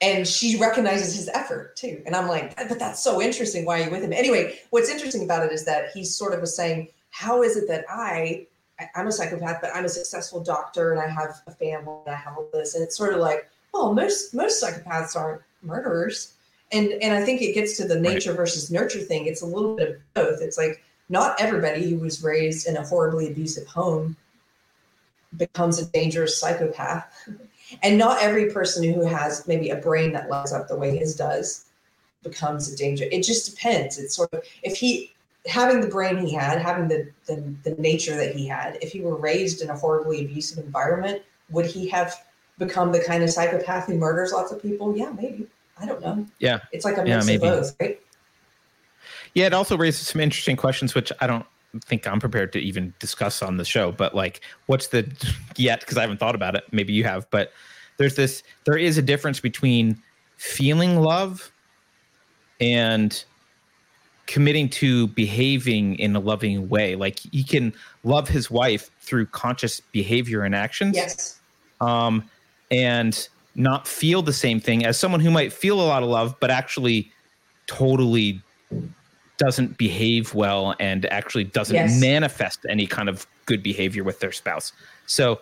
and she recognizes his effort too. And I'm like, but that's so interesting. Why are you with him? Anyway, what's interesting about it is that he sort of was saying, how is it that I I'm a psychopath, but I'm a successful doctor and I have a family and I have all this, and it's sort of like, well, most most psychopaths aren't murderers and and i think it gets to the nature right. versus nurture thing. It's a little bit of both. It's like not everybody who was raised in a horribly abusive home becomes a dangerous psychopath. And not every person who has maybe a brain that lights up the way his does becomes a danger. It just depends. It's sort of if he having the brain he had having the, the the nature that he had if he were raised in a horribly abusive environment would he have become the kind of psychopath who murders lots of people? Yeah maybe I don't know. Yeah. It's like a mix yeah, of both, right? Yeah, it also raises some interesting questions, which I don't think I'm prepared to even discuss on the show. But like, what's the [laughs] yet? Because I haven't thought about it. Maybe you have, but there's this. There is a difference between feeling love and committing to behaving in a loving way. Like he can love his wife through conscious behavior and actions. Yes. Um, and not feel the same thing as someone who might feel a lot of love, but actually totally doesn't behave well and actually doesn't yes. manifest any kind of good behavior with their spouse. So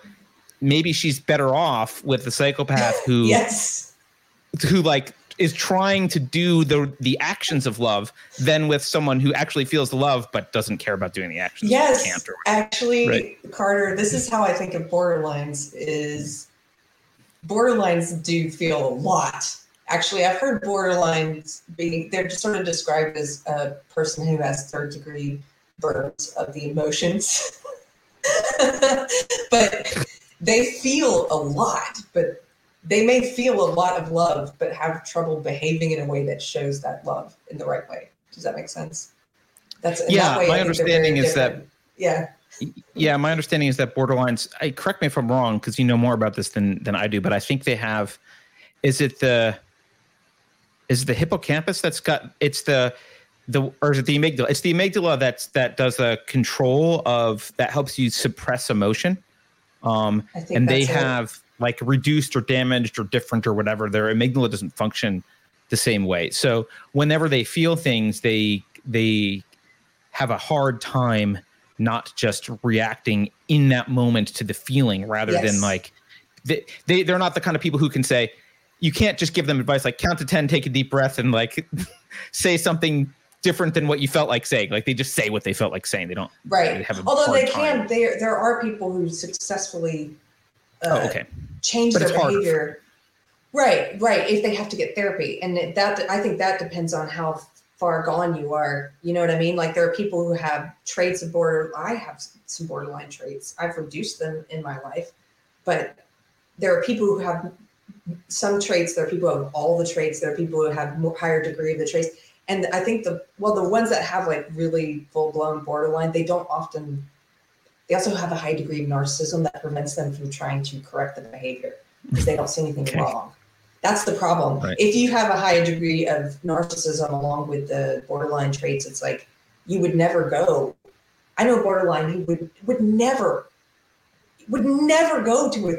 maybe she's better off with the psychopath [laughs] who yes who like is trying to do the the actions of love than with someone who actually feels the love but doesn't care about doing the actions. Yes, actually, right? Carter, this is how I think of borderlines is borderlines do feel a lot. Actually, I've heard borderlines being, they're just sort of described as a person who has third degree burns of the emotions. [laughs] but they feel a lot, but they may feel a lot of love, but have trouble behaving in a way that shows that love in the right way. Does that make sense? That's yeah. That way, my understanding is different. that yeah. Yeah, my understanding is that borderlines. I correct me if I'm wrong because you know more about this than than I do, but I think they have. Is it the is it the hippocampus that's got it's the the or is it the amygdala? It's the amygdala that's that does a control of that helps you suppress emotion. Um, and they have like reduced or damaged or different or whatever. Their amygdala doesn't function the same way. So whenever they feel things, they they have a hard time not just reacting in that moment to the feeling rather yes. than like they, they they're not the kind of people who can say you can't just give them advice like count to 10 take a deep breath and like [laughs] say something different than what you felt like saying. Like they just say what they felt like saying. They don't right. they although they time. can there there are people who successfully uh, oh, okay. change but their behavior. Right right if they have to get therapy. And that i think that depends on how far gone you are. You know what I mean? Like there are people who have traits of border. I have some borderline traits. I've reduced them in my life, but there are people who have some traits. There are people who have all the traits. There are people who have more higher degree of the traits. And I think the well, the ones that have like really full blown borderline, they don't often. They also have a high degree of narcissism that prevents them from trying to correct the behavior because they don't see anything okay. wrong. That's the problem. Right. If you have a high degree of narcissism along with the borderline traits, it's like you would never go. I know borderline who would would never would never go to a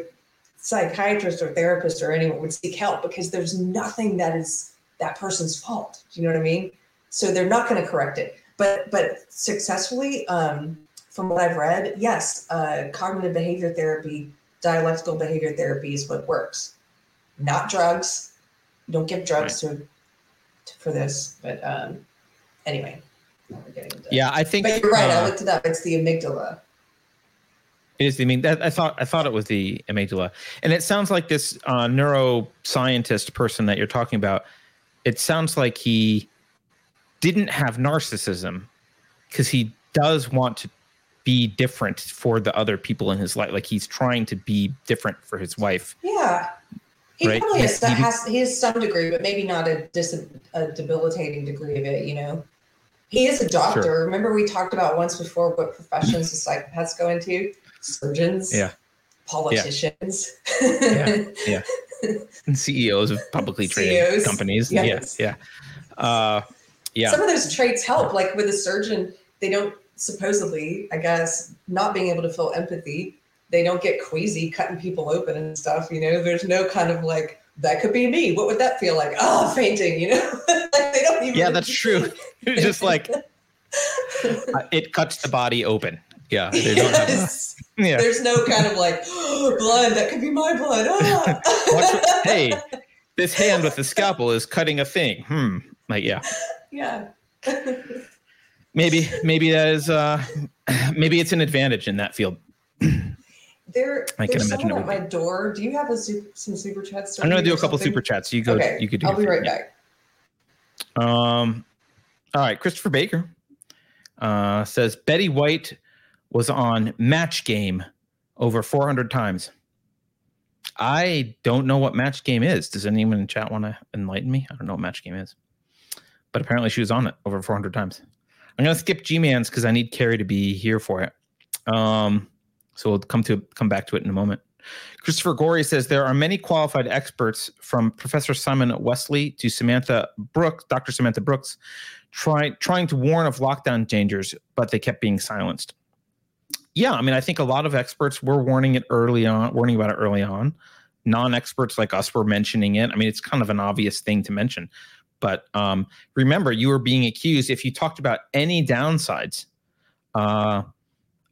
psychiatrist or therapist or anyone would seek help because there's nothing that is that person's fault. Do you know what I mean? So they're not going to correct it. But but successfully, um, from what I've read, yes, uh, cognitive behavior therapy, dialectical behavior therapy is what works not drugs. You don't give drugs right. to, to, for this, but um, anyway. Yeah, I think. But you're right. Uh, I looked it up. It's the amygdala. It is. I mean, that, I thought I thought it was the amygdala, and it sounds like this uh, neuroscientist person that you're talking about. It sounds like he didn't have narcissism because he does want to be different for the other people in his life. Like he's trying to be different for his wife. Yeah. He right? probably has, has, he has some degree, but maybe not a, dis, a debilitating degree of it. You know, he is a doctor. Sure. Remember we talked about once before what professions the psychopaths go into? Surgeons. Yeah. Politicians. Yeah. yeah. [laughs] And CEOs of publicly traded CEOs. companies. Yes. Yeah. Yeah. Uh, yeah. Some of those traits help. Like with a surgeon, they don't supposedly, I guess, not being able to feel empathy they don't get queasy cutting people open and stuff. You know, there's no kind of like that could be me. What would that feel like? Oh, fainting. You know, [laughs] like they don't even. Yeah, that's [laughs] true. just like uh, it cuts the body open. Yeah, yes. [laughs] yeah. There's no kind of like oh, blood. That could be my blood. Ah. hey, this hand with the scalpel is cutting a thing. Hmm. Like yeah. Yeah. maybe maybe that is uh [clears throat] maybe it's an advantage in that field [clears throat] there, I can imagine at my door. Do you have a super, some super chats? I'm going to do a couple super chats. You go. Okay. You could do. I'll be right back. Um. All right. Christopher Baker uh, says Betty White was on Match Game over 400 times. I don't know what Match Game is. Does anyone in chat want to enlighten me? I don't know what Match Game is, but apparently she was on it over 400 times. I'm going to skip G Man's because I need Keri to be here for it. Um. So we'll come to come back to it in a moment. Christopher Gorey says there are many qualified experts from Professor Simon Wessely to Samantha Brooks, Dr. Samantha Brooks, try, trying to warn of lockdown dangers, but they kept being silenced. Yeah, I mean, I think a lot of experts were warning it early on, warning about it early on. Non-experts like us were mentioning it. I mean, it's kind of an obvious thing to mention. But um, remember, you were being accused if you talked about any downsides uh,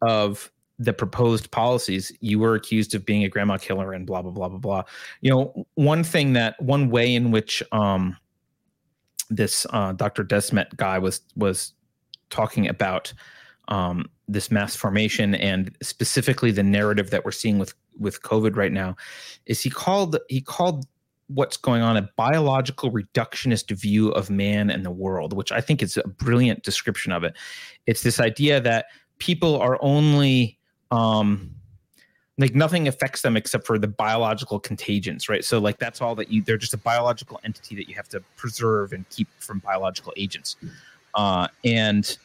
of the proposed policies, you were accused of being a grandma killer and blah blah blah blah blah. You know, one thing that one way in which um, this uh, Dr. Desmet guy was was talking about um, this mass formation and specifically the narrative that we're seeing with with COVID right now is he called he called what's going on a biological reductionist view of man and the world, which I think is a brilliant description of it. It's this idea that people are only um, like nothing affects them except for the biological contagions, right? So like that's all that you they're just a biological entity that you have to preserve and keep from biological agents. Uh, and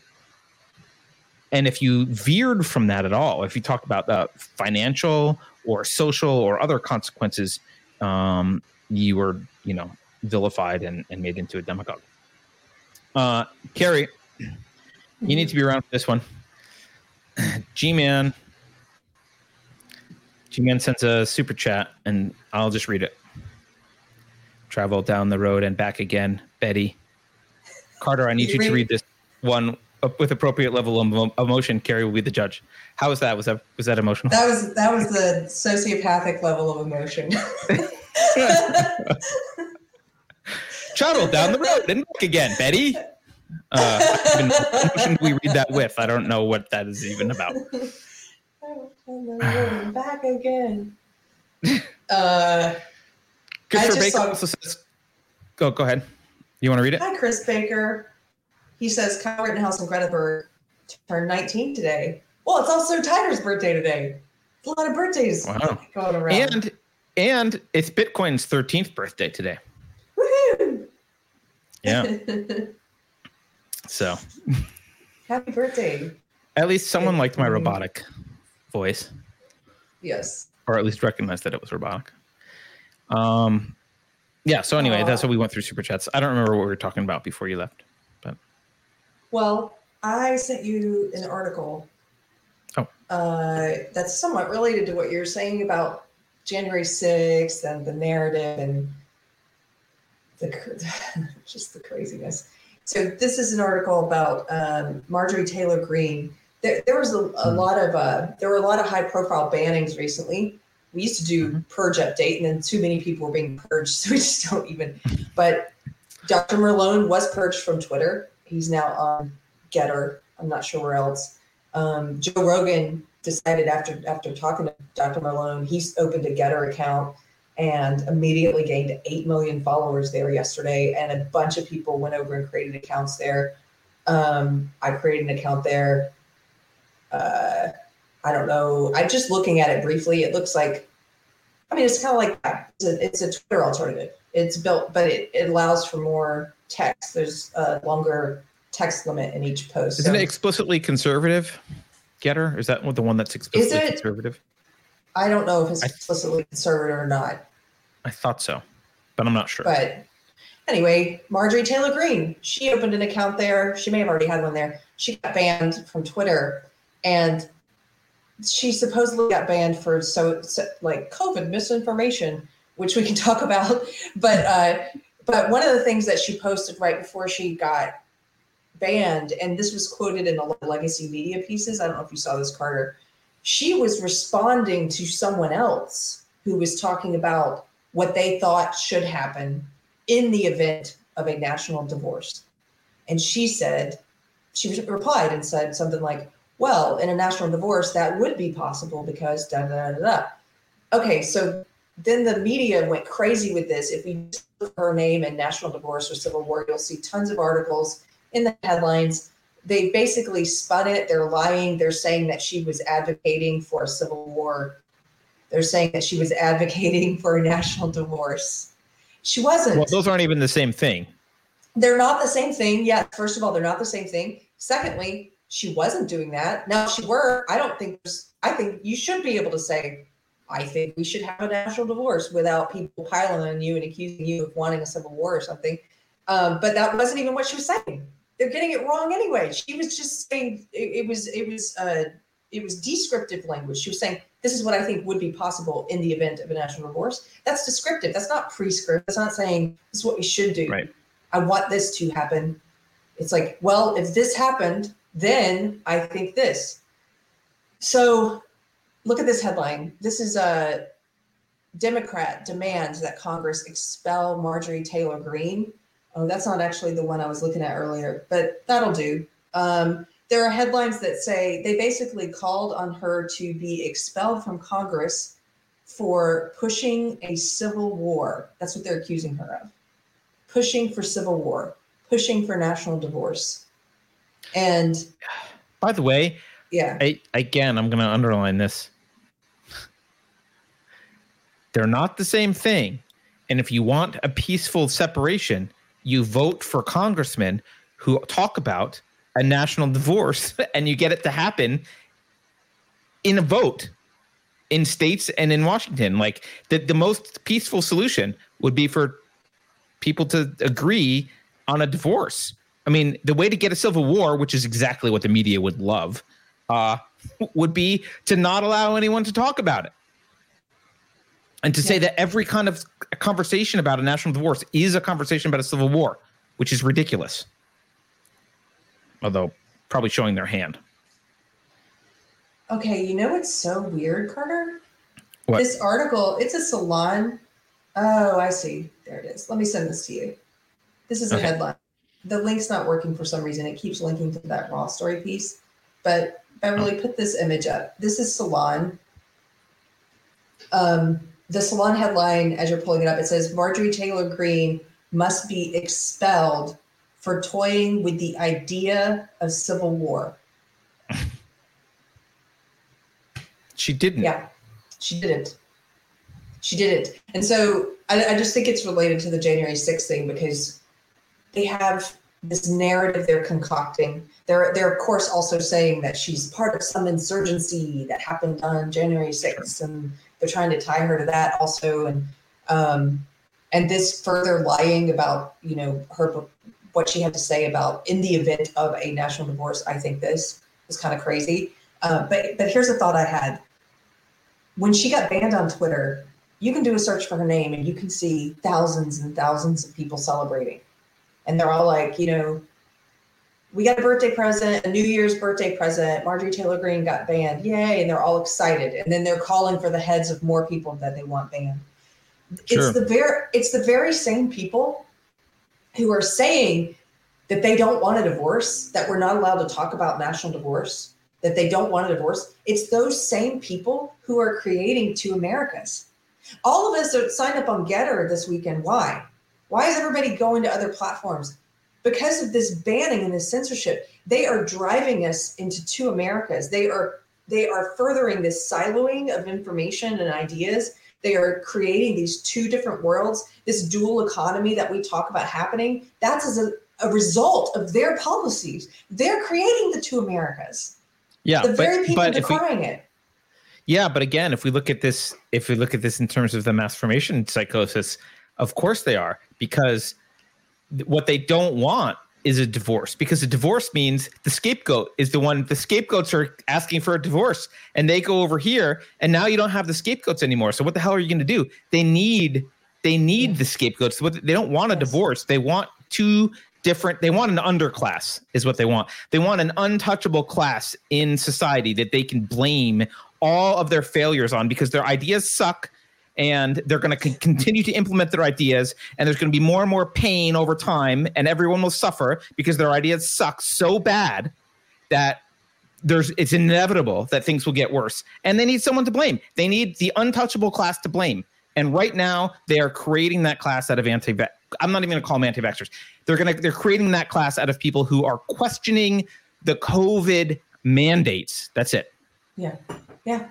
and if you veered from that at all, if you talk about financial or social or other consequences, um, you were, you know, vilified and, and made into a demagogue. Uh, Keri, you need to be around for this one. [clears throat] G G Man sends a super chat, and I'll just read it. Travel down the road and back again, Betty. Carter, I need you, to read this one with appropriate level of emotion. Keri will be the judge. How was that? Was that was that emotional? That was that was the sociopathic level of emotion. [laughs] Travel down the road and back again, Betty. Uh, even, emotion do we read that with? I don't know what that is even about back [sighs] again. Uh, Christopher Baker saw, also says, "Go, go ahead. You want to read it?" Hi, Chris Baker. He says Kyle Rittenhouse and Greta Thunberg turned 19 today. Well, it's also Tiger's birthday today. It's a lot of birthdays wow. going around. And and it's Bitcoin's 13th birthday today. Woohoo! Yeah. [laughs] so. Happy birthday. At least someone liked my robotic voice. Yes. Or at least recognize that it was robotic. Um, yeah. So anyway, uh, that's what we went through super chats. I don't remember what we were talking about before you left, but. Well, I sent you an article. Oh. Uh, that's somewhat related to what you're saying about January 6th and the narrative and the [laughs] just the craziness. So this is an article about um, Marjorie Taylor Greene there, there was a, a hmm. lot of uh, there were a lot of high profile bannings recently. We used to do mm-hmm. purge update, and then too many people were being purged, [laughs] so we just don't even. But Dr. Malone was purged from Twitter. He's now on Gettr. I'm not sure where else. Um, Joe Rogan decided after after talking to Dr. Malone, he's opened a Gettr account and immediately gained 8 million followers there yesterday. And a bunch of people went over and created accounts there. Um, I created an account there uh, I don't know. I'm just looking at it briefly, it looks like, I mean, it's kind of like that. It's a, it's a Twitter alternative. It's built, but it, it allows for more text. There's a longer text limit in each post. Isn't so. it explicitly conservative? Gettr is that the one that's explicitly it, conservative? I don't know if it's explicitly conservative or not. I thought so, but I'm not sure. But anyway, Marjorie Taylor Greene, she opened an account there. She may have already had one there. She got banned from Twitter and she supposedly got banned for so, so, like COVID misinformation, which we can [laughs] talk about. But uh, but one of the things that she posted right before she got banned, and this was quoted in a lot of legacy media pieces. I don't know if you saw this, Carter. She was responding to someone else who was talking about what they thought should happen in the event of a national divorce. And she said, she replied and said something like, well, in a national divorce, that would be possible because da da da da. Okay, so then the media went crazy with this. If we look her name in national divorce or civil war, you'll see tons of articles in the headlines. They basically spun it. They're lying. They're saying that she was advocating for a civil war. They're saying that she was advocating for a national divorce. She wasn't. Well, those aren't even the same thing. They're not the same thing. Yeah, first of all, they're not the same thing. Secondly, she wasn't doing that. Now, she were. I don't think there's, I think you should be able to say, I think we should have a national divorce without people piling on you and accusing you of wanting a civil war or something. Um, but that wasn't even what she was saying. They're getting it wrong anyway. She was just saying it, it was it was uh, it was descriptive language. She was saying this is what I think would be possible in the event of a national divorce. That's descriptive. That's not prescriptive. That's not saying this is what we should do. Right. I want this to happen. It's like, well, if this happened, then I think this. So look at this headline. This is a Democrat demands that Congress expel Marjorie Taylor Greene. Oh, that's not actually the one I was looking at earlier, but that'll do. Um, there are headlines that say they basically called on her to be expelled from Congress for pushing a civil war. That's what they're accusing her of. Pushing for civil war, pushing for national divorce. And by the way, yeah, I, again, I'm going to underline this. They're not the same thing. And if you want a peaceful separation, you vote for congressmen who talk about a national divorce [laughs] and you get it to happen in a vote in states and in Washington. Like the, the most peaceful solution would be for people to agree on a divorce. I mean, the way to get a civil war, which is exactly what the media would love, uh, would be to not allow anyone to talk about it. And to yeah. say that every kind of conversation about a national divorce is a conversation about a civil war, which is ridiculous. Although probably showing their hand. Okay, you know what's so weird, Carter? What? This article, it's a salon. Oh, I see. There it is. Let me send this to you. This is a okay. headline. The link's not working for some reason. It keeps linking to that raw story piece. But Beverly, put this image up. This is Salon. Um, the Salon headline, as you're pulling it up, it says Marjorie Taylor Greene must be expelled for toying with the idea of civil war. She didn't. Yeah, she didn't. She didn't. And so I, I just think it's related to the January 6th thing because they have this narrative they're concocting. They're they're of course also saying that she's part of some insurgency that happened on January 6th, and they're trying to tie her to that also. And um, and this further lying about you know her what she had to say about in the event of a national divorce. I think this is kind of crazy. Uh, but but here's a thought I had when she got banned on Twitter. You can do a search for her name and you can see thousands and thousands of people celebrating and they're all like, you know, we got a birthday present, a New Year's birthday present. Marjorie Taylor Greene got banned. Yay. And they're all excited. And then they're calling for the heads of more people that they want banned. Sure. It's the very it's the very same people who are saying that they don't want a divorce, that we're not allowed to talk about national divorce, that they don't want a divorce. It's those same people who are creating two Americas. All of us that signed up on Gettr this weekend. Why? Why is everybody going to other platforms? Because of this banning and this censorship, they are driving us into two Americas. They are they are furthering this siloing of information and ideas. They are creating these two different worlds, this dual economy that we talk about happening. That's as a, a result of their policies. They're creating the two Americas. Yeah, the very but, people but decrying we, it. Yeah, but again, if we look at this, if we look at this in terms of the mass formation psychosis, of course they are, because what they don't want is a divorce because a divorce means the scapegoat is the one the scapegoats are asking for a divorce and they go over here and now you don't have the scapegoats anymore. So what the hell are you going to do? They need they need the scapegoats. They don't want a divorce. They want two different they want an underclass is what they want. They want an untouchable class in society that they can blame all of their failures on because their ideas suck and they're going to c- continue to implement their ideas and there's going to be more and more pain over time and everyone will suffer because their ideas suck so bad that there's it's inevitable that things will get worse. And they need someone to blame. They need the untouchable class to blame. And right now they are creating that class out of anti i'm not even going to call them anti-vaxxers. They're going to they're creating that class out of people who are questioning the covid mandates. That's it. Yeah. Yeah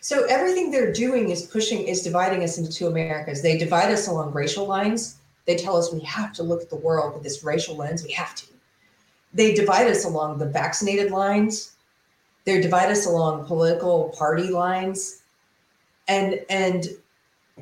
so everything they're doing is pushing, is dividing us into two Americas. They divide us along racial lines. They tell us we have to look at the world with this racial lens. We have to. They divide us along the vaccinated lines. They divide us along political party lines. And and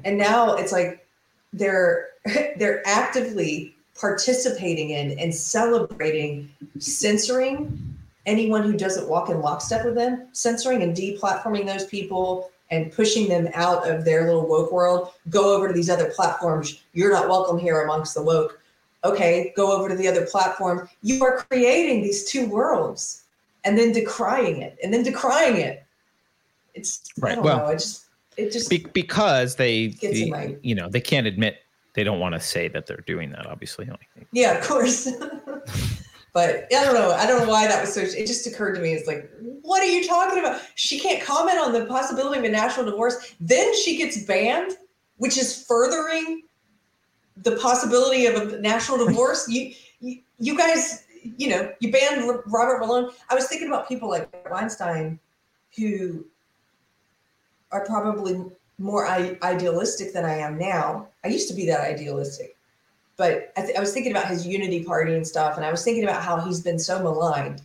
and now it's like they're [laughs] they're actively participating in and celebrating censoring anyone who doesn't walk in lockstep with them, censoring and deplatforming those people and pushing them out of their little woke world, go over to these other platforms. You're not welcome here amongst the woke. Okay, go over to the other platform. You are creating these two worlds and then decrying it and then decrying it. It's right. well, know, I just it just be, because they, the, my, you know, they can't admit they don't want to say that they're doing that. Obviously, yeah, of course. [laughs] But I don't know. I don't know why that was so. It just occurred to me. It's like, what are you talking about? She can't comment on the possibility of a national divorce. Then she gets banned, which is furthering the possibility of a national divorce. you, you, you guys, you know, you banned Robert Malone. I was thinking about people like Weinstein, who are probably more I- idealistic than I am now. I used to be that idealistic, but I, th- I was thinking about his unity party and stuff, and I was thinking about how he's been so maligned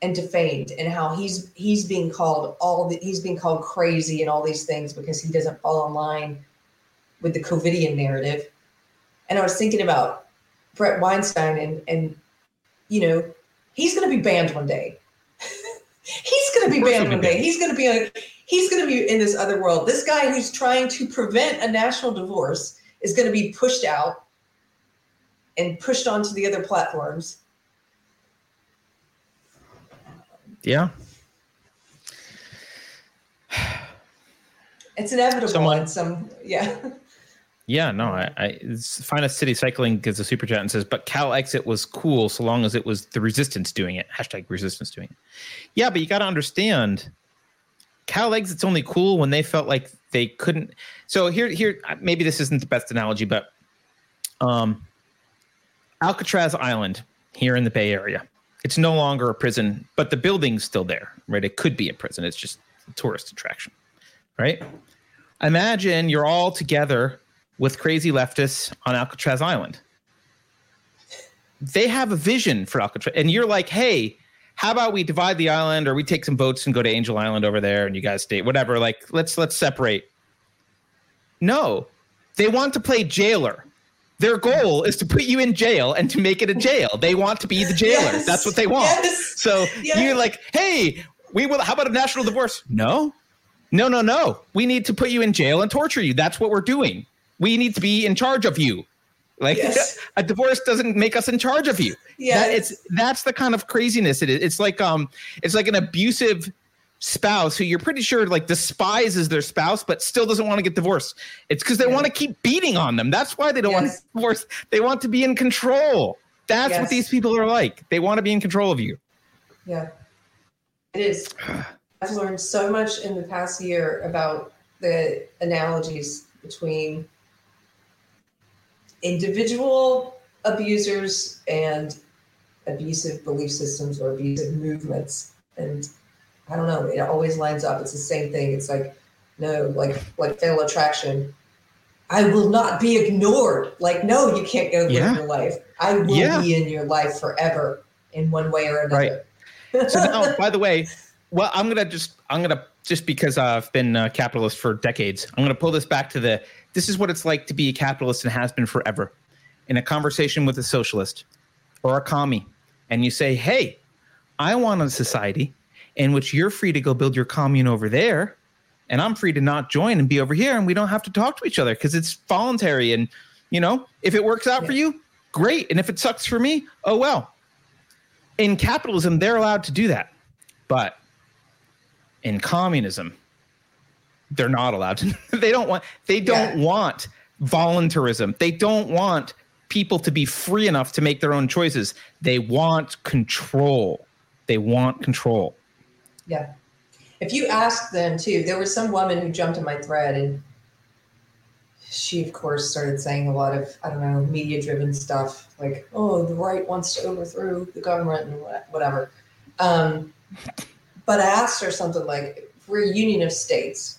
and defamed, and how he's he's being called all the, he's being called crazy and all these things because he doesn't fall in line with the COVIDian narrative. And I was thinking about Bret Weinstein and and you know he's going to be banned one day. [laughs] he's going to be banned one day. He's going to be a, he's going to be in this other world. This guy who's trying to prevent a national divorce is going to be pushed out and pushed onto the other platforms. Yeah. [sighs] It's inevitable Someone- some yeah. [laughs] Yeah, no, I, I finest city cycling gives a super chat and says, but Cal exit was cool so long as it was the resistance doing it. Hashtag resistance doing it. Yeah, but you got to understand, Cal exit's only cool when they felt like they couldn't. So here, here, maybe this isn't the best analogy, but um, Alcatraz Island here in the Bay Area, it's no longer a prison, but the building's still there, right? It could be a prison. It's just a tourist attraction, right? Imagine you're all together with crazy leftists on Alcatraz Island. They have a vision for Alcatraz, and you're like, hey, how about we divide the island or we take some boats and go to Angel Island over there and you guys stay whatever like let's let's separate. No. They want to play jailer. Their goal is to put you in jail and to make it a jail. They want to be the jailer. Yes. That's what they want. Yes. So Yes. you're like, "Hey, we will how about a national divorce?" No. No, no, no. We need to put you in jail and torture you. That's what we're doing. We need to be in charge of you. Like a divorce doesn't make us in charge of you. Yeah, That- it's that's the kind of craziness it is. It's like um, it's like an abusive spouse who you're pretty sure like despises their spouse, but still doesn't want to get divorced. It's because they Yeah. want to keep beating on them. That's why they don't want to divorce. They want to be in control. That's what these people are like. They want to be in control of you. Yeah, it is. [sighs] I've learned so much in the past year about the analogies between individual abusers and abusive belief systems or abusive movements. And I don't know, it always lines up. It's the same thing. It's like, no, like like fatal attraction. I will not be ignored. Like, no, you can't go live Yeah. your life. I will Yeah. be in your life forever in one way or another. Right. So now, [laughs] by the way, well, I'm gonna just I'm gonna just because I've been a capitalist for decades, I'm gonna pull this back to the this is what it's like to be a capitalist and has been forever. In a conversation with a socialist or a commie, and you say, "Hey, I want a society in which you're free to go build your commune over there, and I'm free to not join and be over here, and we don't have to talk to each other because it's voluntary. And you know, if it works out for you, great, and if it sucks for me, oh well." in capitalism, they're allowed to do that. But in communism, they're not allowed to. [laughs] they don't want they don't Yeah. want voluntarism. They don't want people to be free enough to make their own choices. They want control. They want control. Yeah. If you ask them too, there was some woman who jumped in my thread and she, of course, started saying a lot of, I don't know, media driven stuff like, oh, the right wants to overthrow the government and whatever. Um, but I asked her something like, we're a union of states,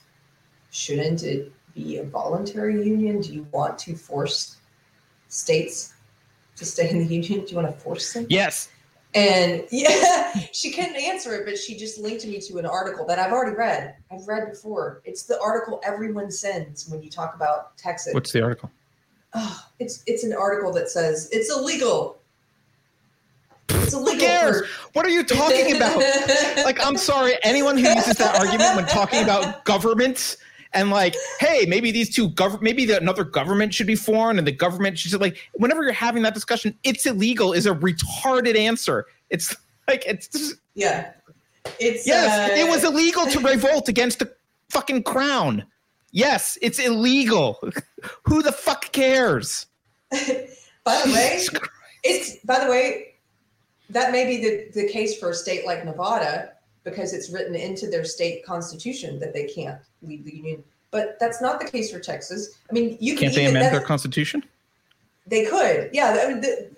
shouldn't it be a voluntary union? Do you want to force states to stay in the union? Do you want to force them? Yes. And [laughs] yeah, she couldn't answer it, but she just linked me to an article that I've already read. I've read before. It's the article everyone sends when you talk about Texas. What's the article? oh, it's it's an article that says it's illegal. It's Who illegal. cares? What are you talking about? [laughs] like i'm sorry anyone who uses that argument when talking about [laughs] governments and like hey maybe these two gov- maybe the, another government should be formed and the government should like whenever you're having that discussion it's illegal is a retarded answer. It's like it's just, yeah, it's yes uh, it was illegal to revolt against the fucking crown. Yes it's illegal. [laughs] Who the fuck cares? [laughs] By the way, It's by the way, that may be the, the case for a state like Nevada because it's written into their state constitution that they can't leave the union. But that's not the case for Texas. I mean, you can can't they amend that- their constitution They could, yeah. I mean, the,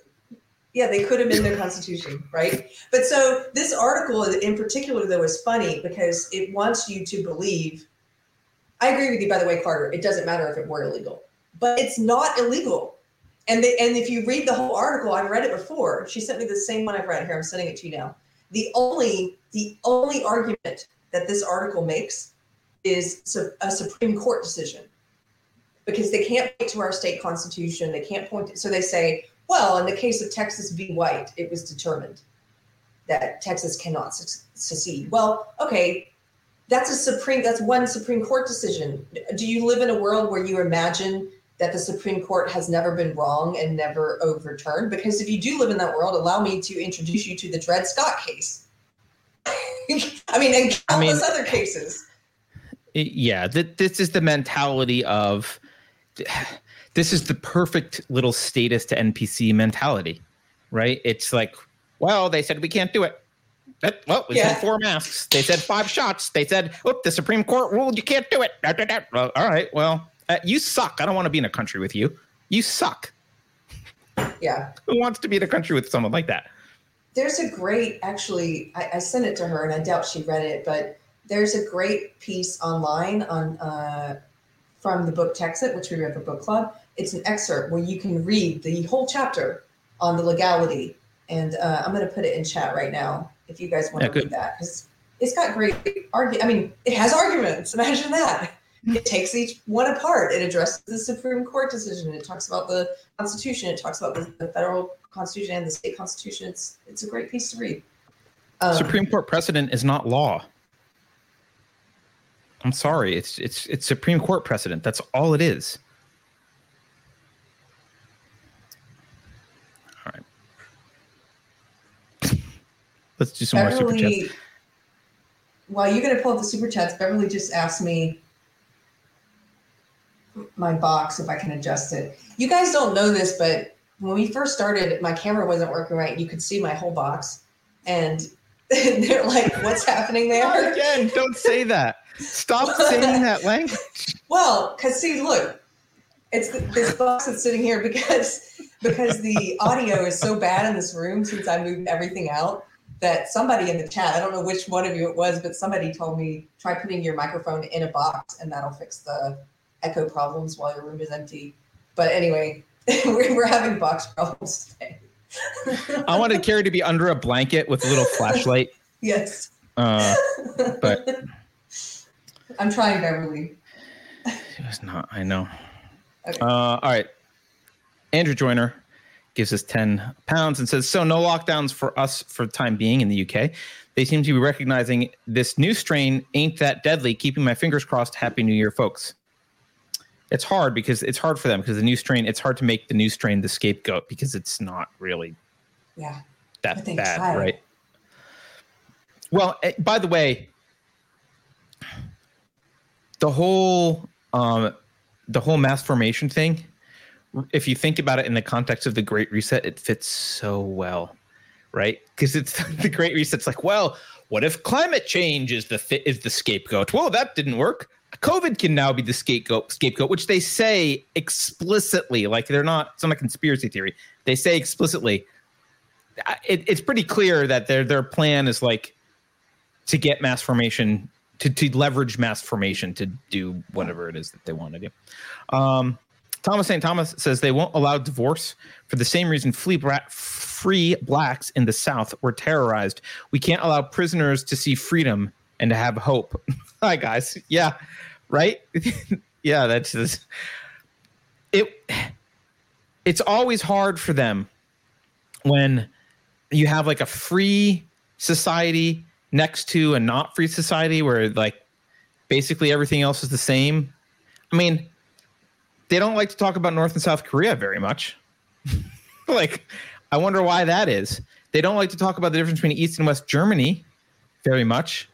yeah, they could amend their constitution, right? But so this article in particular, though, is funny because it wants you to believe I agree with you, by the way, Carter. It doesn't matter if it were illegal, but it's not illegal. And they, and if you read the whole article, I've read it before. She sent me the same one I've read here. I'm sending it to you now. The only the only argument that this article makes is a Supreme Court decision because they can't point to our state constitution. They can't point to, so they say, well, in the case of Texas v. White, it was determined that Texas cannot secede. Well, okay, that's a Supreme, that's one Supreme Court decision. Do you live in a world where you imagine that the Supreme Court has never been wrong and never overturned? Because if you do live in that world, allow me to introduce you to the Dred Scott case. [laughs] I mean, and countless I mean, other cases. Yeah, th- this is the mentality of this is the perfect little status to NPC mentality, right? It's like, well, they said we can't do it. That, well, we yeah. said four masks. They said five shots. They said, oh, the Supreme Court ruled you can't do it. Well, all right. Well, uh, you suck. I don't want to be in a country with you. You suck. Yeah. Who wants to be in a country with someone like that? There's a great, actually, I, I sent it to her and I doubt she read it, but there's a great piece online on uh, from the book Texit, which we read for book club. It's an excerpt where you can read the whole chapter on the legality. And uh, I'm going to put it in chat right now if you guys want yeah, to read that because it's got great argument. I mean, it has arguments. Imagine that. It takes each one apart. It addresses the Supreme Court decision. It talks about the Constitution. It talks about the, the federal Constitution and the state Constitution. It's it's a great piece to read. Um, Supreme Court precedent is not law. I'm sorry. It's it's it's Supreme Court precedent. That's all it is. All right. [laughs] Let's do some Beverly, more super chats. While you're going to pull up the super chats, Beverly just asked me my box if I can adjust it. You guys don't know this, but when we first started, my camera wasn't working right. You could see my whole box, and [laughs] they're like, "What's happening there?" Again, don't say that. Stop saying that language. [laughs] Well, because see, look, it's this box that's sitting here because because the audio is so bad in this room since I moved everything out that somebody in the chat, I don't know which one of you it was, but somebody told me try putting your microphone in a box and that'll fix the echo problems while your room is empty. But anyway, [laughs] we're, we're having box problems today. I wanted Keri to be under a blanket with a little flashlight. [laughs] Yes. Uh, but [laughs] I'm trying, Beverly. It was not. I know. Okay. Uh, all right. Andrew Joyner gives us 10 pounds and says, So, no lockdowns for us for the time being in the UK. They seem to be recognizing this new strain ain't that deadly. Keeping my fingers crossed. Happy New Year, folks. It's hard because it's hard for them because the new strain, it's hard to make the new strain the scapegoat because it's not really yeah that bad, tried. right? Well, eh, by the way, the whole um, the whole mass formation thing if you think about it in the context of the great reset it fits so well right because it's [laughs] the great reset's like well what if climate change is the fit is the scapegoat well that didn't work covid can now be the scapegoat scapegoat which they say explicitly like they're not it's not a conspiracy theory they say explicitly it, it's pretty clear that their their plan is like to get mass formation to, to leverage mass formation to do whatever it is that they want to do. Um, Thomas St. Thomas says they won't allow divorce for the same reason free blacks in the South were terrorized. We can't allow prisoners to see freedom and to have hope. [laughs] Hi, guys. Yeah, right? [laughs] yeah, that's just, it. It's always hard for them when you have like a free society next to a not free society where like basically everything else is the same. I mean, they don't like to talk about North and South Korea very much. [laughs] like, I wonder why that is. They don't like to talk about the difference between East and West Germany very much,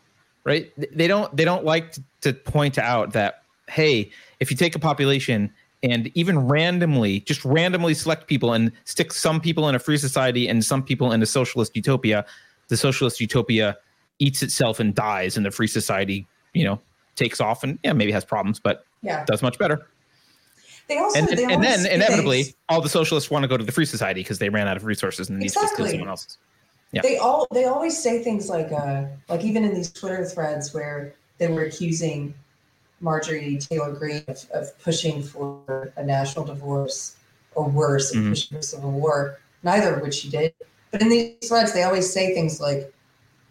right? They don't. They don't like to, to point out that hey, if you take a population and even randomly, just randomly select people and stick some people in a free society and some people in a socialist utopia, the socialist utopia eats itself and dies, and the free society, you know, takes off and yeah, maybe has problems, but yeah, does much better. They also, and, they and then inevitably, things. all the socialists want to go to the free society because they ran out of resources and exactly. need to steal someone else's. Yeah. They all they always say things like uh like even in these Twitter threads where they were accusing Marjorie Taylor Greene of, of pushing for a national divorce or worse, Mhm. pushing for civil war, neither of which she did. But in these threads, they always say things like,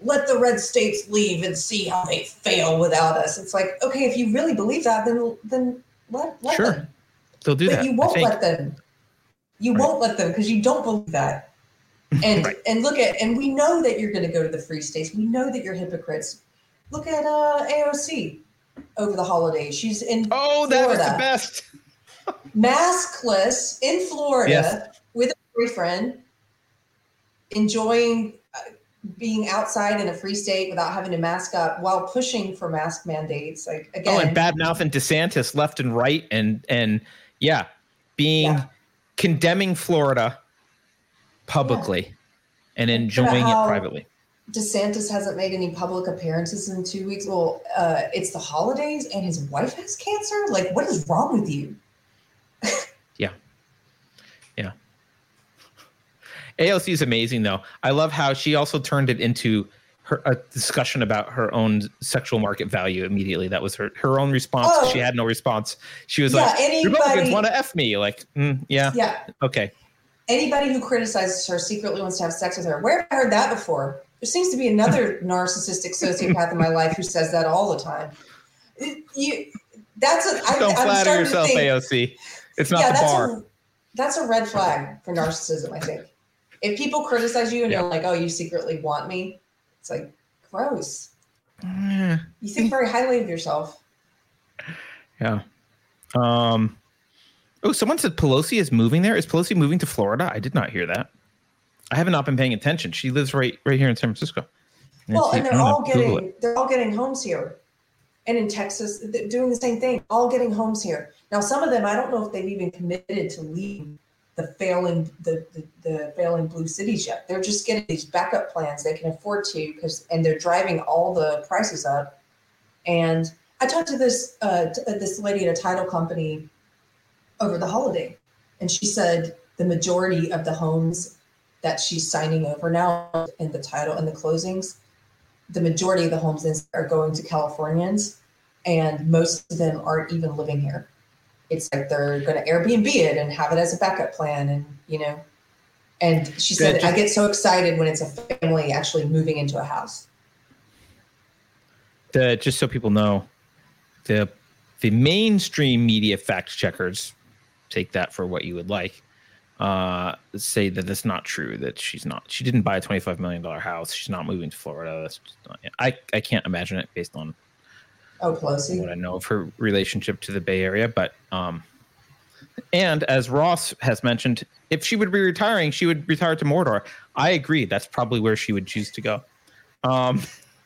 let the red states leave and see how they fail without us. It's like, okay, if you really believe that, then then let, let Sure. them. They'll do but that. you won't let them. You Right. won't let them because you don't believe that. And Right. and look at and we know that you're going to go to the free states. We know that you're hypocrites. Look at uh, AOC over the holidays. She's in oh, that was the best. [laughs] maskless in Florida Yes. with a boyfriend, enjoying uh, being outside in a free state without having to mask up while pushing for mask mandates. Like again, Oh, and bad mouthing DeSantis left and right, and and yeah, being Yeah. condemning Florida publicly and enjoying it privately. DeSantis hasn't made any public appearances in two weeks. Well, uh, it's the holidays, and his wife has cancer. Like, what is wrong with you? [laughs] Yeah, yeah. AOC is amazing, though. I love how she also turned it into her a discussion about her own sexual market value immediately. That was her her own response. Oh. She had no response. She was Yeah, like, anybody- "Republicans want to f me." Like, mm, yeah, Yeah, okay, anybody who criticizes her secretly wants to have sex with her. Where have I heard that before? There seems to be another [laughs] narcissistic sociopath in my life who says that all the time. You, that's a. I, don't I'm flatter yourself, think- AOC. It's not yeah, the that's bar. a that's a red flag for narcissism. I think if people criticize you and Yeah. you're like, "Oh, you secretly want me," it's like gross. Mm, You think very highly of yourself. Yeah. Um. Oh, someone said Pelosi is moving there. Is Pelosi moving to Florida? I did not hear that. I have not been paying attention. She lives right right here in San Francisco. Well, and they're all getting they're all getting homes here, and in Texas, they're doing the same thing. All getting homes here. Now, some of them, I don't know if they've even committed to leave the failing the the, the failing blue cities yet. They're just getting these backup plans they can afford to because, and they're driving all the prices up. And I talked to this uh, t- this lady at a title company over the holiday, and she said the majority of the homes that she's signing over now in the title and the closings, the majority of the homes are going to Californians, and most of them aren't even living here. It's like they're going to Airbnb it and have it as a backup plan, and you know. And she said, "I get so excited when it's a family actually moving into a house." The just so people know, the the mainstream media fact checkers take that for what you would like. Uh, say that that's not true. That she's not. She didn't buy a twenty five million dollar house. She's not moving to Florida. That's not, I I can't imagine it based on Oh, what Pelosi. I know of her relationship to the Bay Area. But um, and as Ross has mentioned, if she would be retiring, she would retire to Mordor. I agree. That's probably where she would choose to go. Um,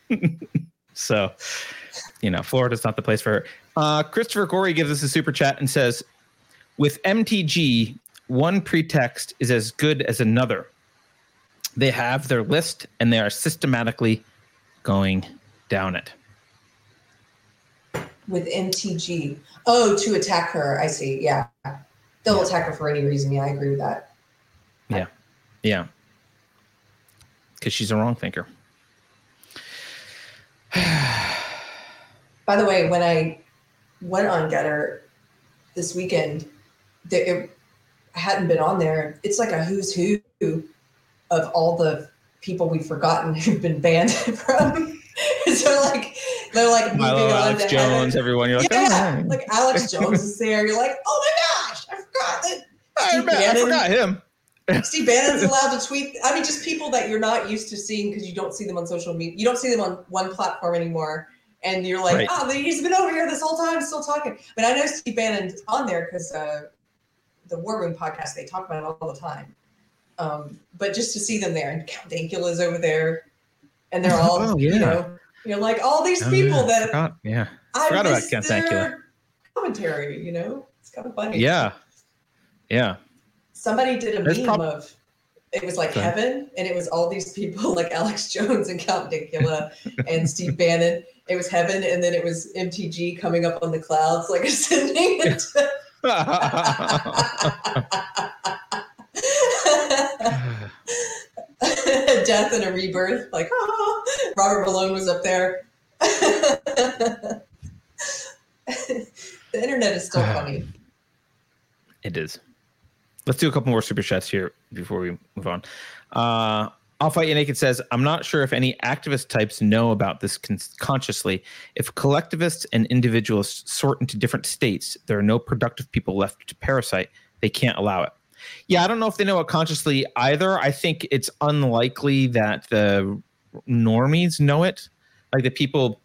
[laughs] so, you know, Florida's not the place for her. Uh, Christopher Gorey gives us a super chat and says, with MTG, one pretext is as good as another. They have their list and they are systematically going down it. with MTG. Oh, to attack her. I see. Yeah. They'll Yeah. attack her for any reason. Yeah, I agree with that. Yeah. Yeah. Because she's a wrong thinker. [sighs] By the way, when I went on Gettr this weekend, there, it, hadn't been on there. It's like a who's who of all the people we've forgotten [laughs] who've been banned [laughs] from. [laughs] so like they're like Milo, Alex. Jones, everyone. You're like, yeah, oh, like Alex Jones is there. You're like, oh my gosh, I forgot that I, Steve I Bannon. forgot him. Steve Bannon's allowed to tweet. I mean, just people that you're not used to seeing because you don't see them on social media. You don't see them on one platform anymore. And you're like, Right. oh, he's been over here this whole time, still talking. But I know Steve Bannon's on there because uh, the War Room podcast, they talk about it all the time. Um, but just to see them there, and Count Dankula is over there, and they're [laughs] all, Oh, you know, you're like all these Oh, people yeah, that forgot. Yeah. I forgot about Count Dankula. commentary. You know, it's kind of funny. Yeah. Yeah. Somebody did a There's meme prob- of it was like heaven, and it was all these people [laughs] like Alex Jones and Count Dankula and [laughs] Steve Bannon. It was heaven, and then it was MTG coming up on the clouds, like ascending into. [laughs] Death and a rebirth, like oh, Robert Malone was up there. [laughs] the internet is still funny. [sighs] It is. Let's do a couple more super chats here before we move on. Uh, I'll fight you naked says, I'm not sure if any activist types know about this con- consciously. If collectivists and individualists sort into different states, there are no productive people left to parasite. They can't allow it. Yeah, I don't know if they know it consciously either. I think it's unlikely that the normies know it. Like the people,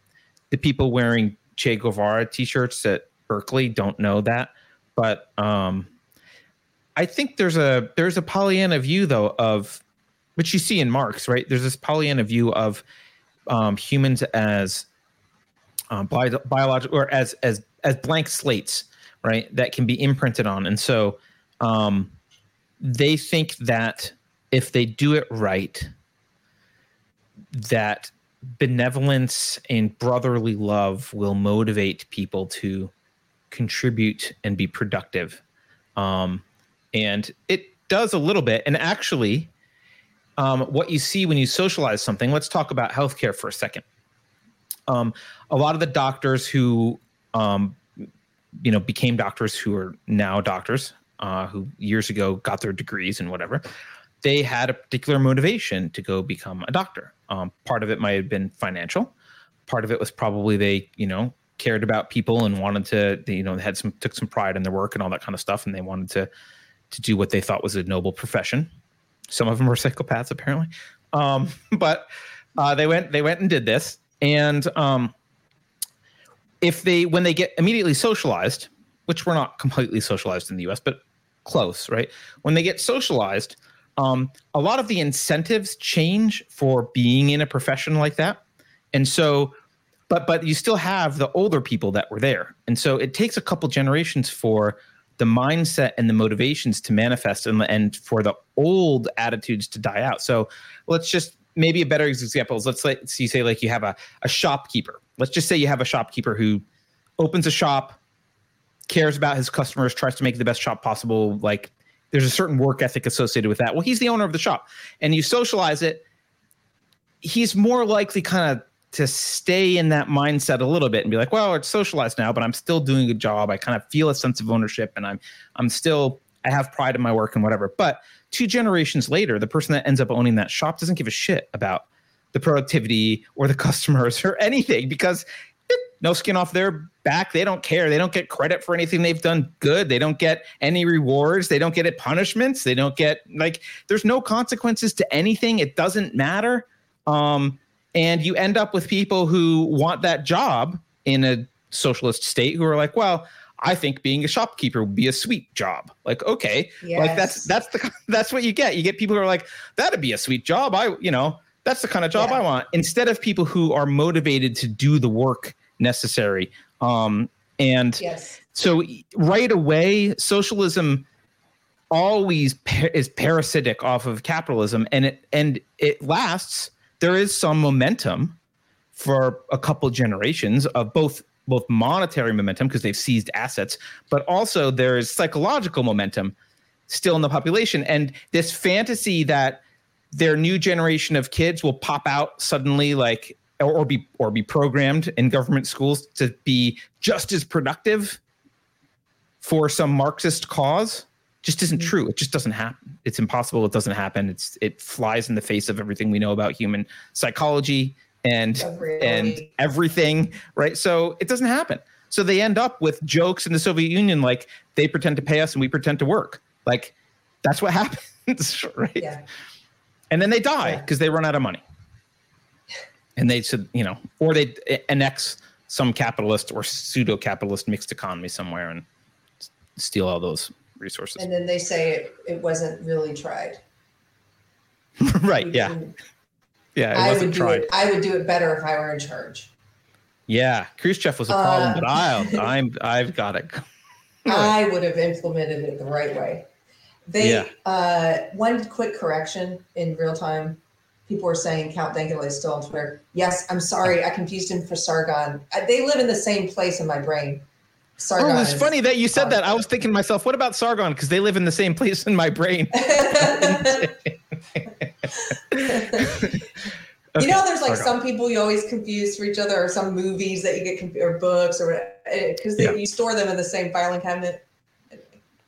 the people wearing Che Guevara t-shirts at Berkeley don't know that. But um, I think there's a there's a Pollyanna view though of which you see in Marx, right? There's this Pollyanna view of um, humans as um, bi- biological or as as as blank slates, right? That can be imprinted on, and so um, they think that if they do it right, that benevolence and brotherly love will motivate people to contribute and be productive. Um, and it does a little bit. And actually, um, what you see when you socialize something, let's talk about healthcare for a second. Um, a lot of the doctors who, um, you know, became doctors who are now doctors, uh, who years ago got their degrees and whatever, they had a particular motivation to go become a doctor. Um, part of it might have been financial. Part of it was probably they, you know, cared about people and wanted to, they, you know, had some took some pride in their work and all that kind of stuff, and they wanted to to do what they thought was a noble profession. Some of them were psychopaths, apparently, um, [laughs] but uh, they went they went and did this. And um, if they when they get immediately socialized, which we're not completely socialized in the U.S., but close, right? When they get socialized, um, a lot of the incentives change for being in a profession like that, and so. But but you still have the older people that were there, and so it takes a couple generations for the mindset and the motivations to manifest and, and for the old attitudes to die out. So let's just maybe a better example is let's let you say like you have a, a shopkeeper. Let's just say you have a shopkeeper who opens a shop, cares about his customers, tries to make the best shop possible. Like there's a certain work ethic associated with that. Well, he's the owner of the shop and you socialize it. He's more likely kind of to stay in that mindset a little bit and be like, well, it's socialized now, but I'm still doing a job. I kind of feel a sense of ownership and I'm I'm still I have pride in my work and whatever. But two generations later, the person that ends up owning that shop doesn't give a shit about the productivity or the [laughs] customers or anything because no skin off their back. They don't care. They don't get credit for anything they've done good. They don't get any rewards. They don't get it punishments. They don't get like there's no consequences to anything. It doesn't matter. Um, and you end up with people who want that job in a socialist state who are like, well, I think being a shopkeeper would be a sweet job. Like, okay, yes. like that's that's the that's what you get. You get people who are like, that'd be a sweet job. I, you know, that's the kind of job yeah. I want. Instead of people who are motivated to do the work necessary. Um, and yes. so right away, socialism always par- is parasitic off of capitalism, and it and it lasts there is some momentum for a couple generations of both both monetary momentum because they've seized assets, but also there is psychological momentum still in the population, and this fantasy that their new generation of kids will pop out suddenly, like or, or be or be programmed in government schools to be just as productive for some Marxist cause just isn't mm-hmm. true. It just doesn't happen. It's impossible. It doesn't happen. It's it flies in the face of everything we know about human psychology and and everything, right? So it doesn't happen. So they end up with jokes in the Soviet Union like they pretend to pay us and we pretend to work. Like that's what [laughs] happens, right? Yeah. And then they die because yeah. they run out of money. And they said, you know, or they annex some capitalist or pseudo capitalist mixed economy somewhere and steal all those resources. And then they say it, it wasn't really tried. [laughs] right. Yeah. Yeah. It I wasn't would tried. Do it, I would do it better if I were in charge. Yeah. Khrushchev was a problem, uh, but [laughs] I, I'm, I've got it. [laughs] I would have implemented it the right way. They, yeah. uh, one quick correction in real time. People were saying Count Dankula is still on Twitter. Yes, I'm sorry. I confused him for Sargon. They live in the same place in my brain. Sargon. Oh, it's funny that you said that. I was thinking to myself, what about Sargon? Because they live in the same place in my brain. [laughs] [laughs] You know, there's like some people you always confuse for each other, or some movies that you get conf- or books, or eh, because yeah. you store them in the same filing cabinet.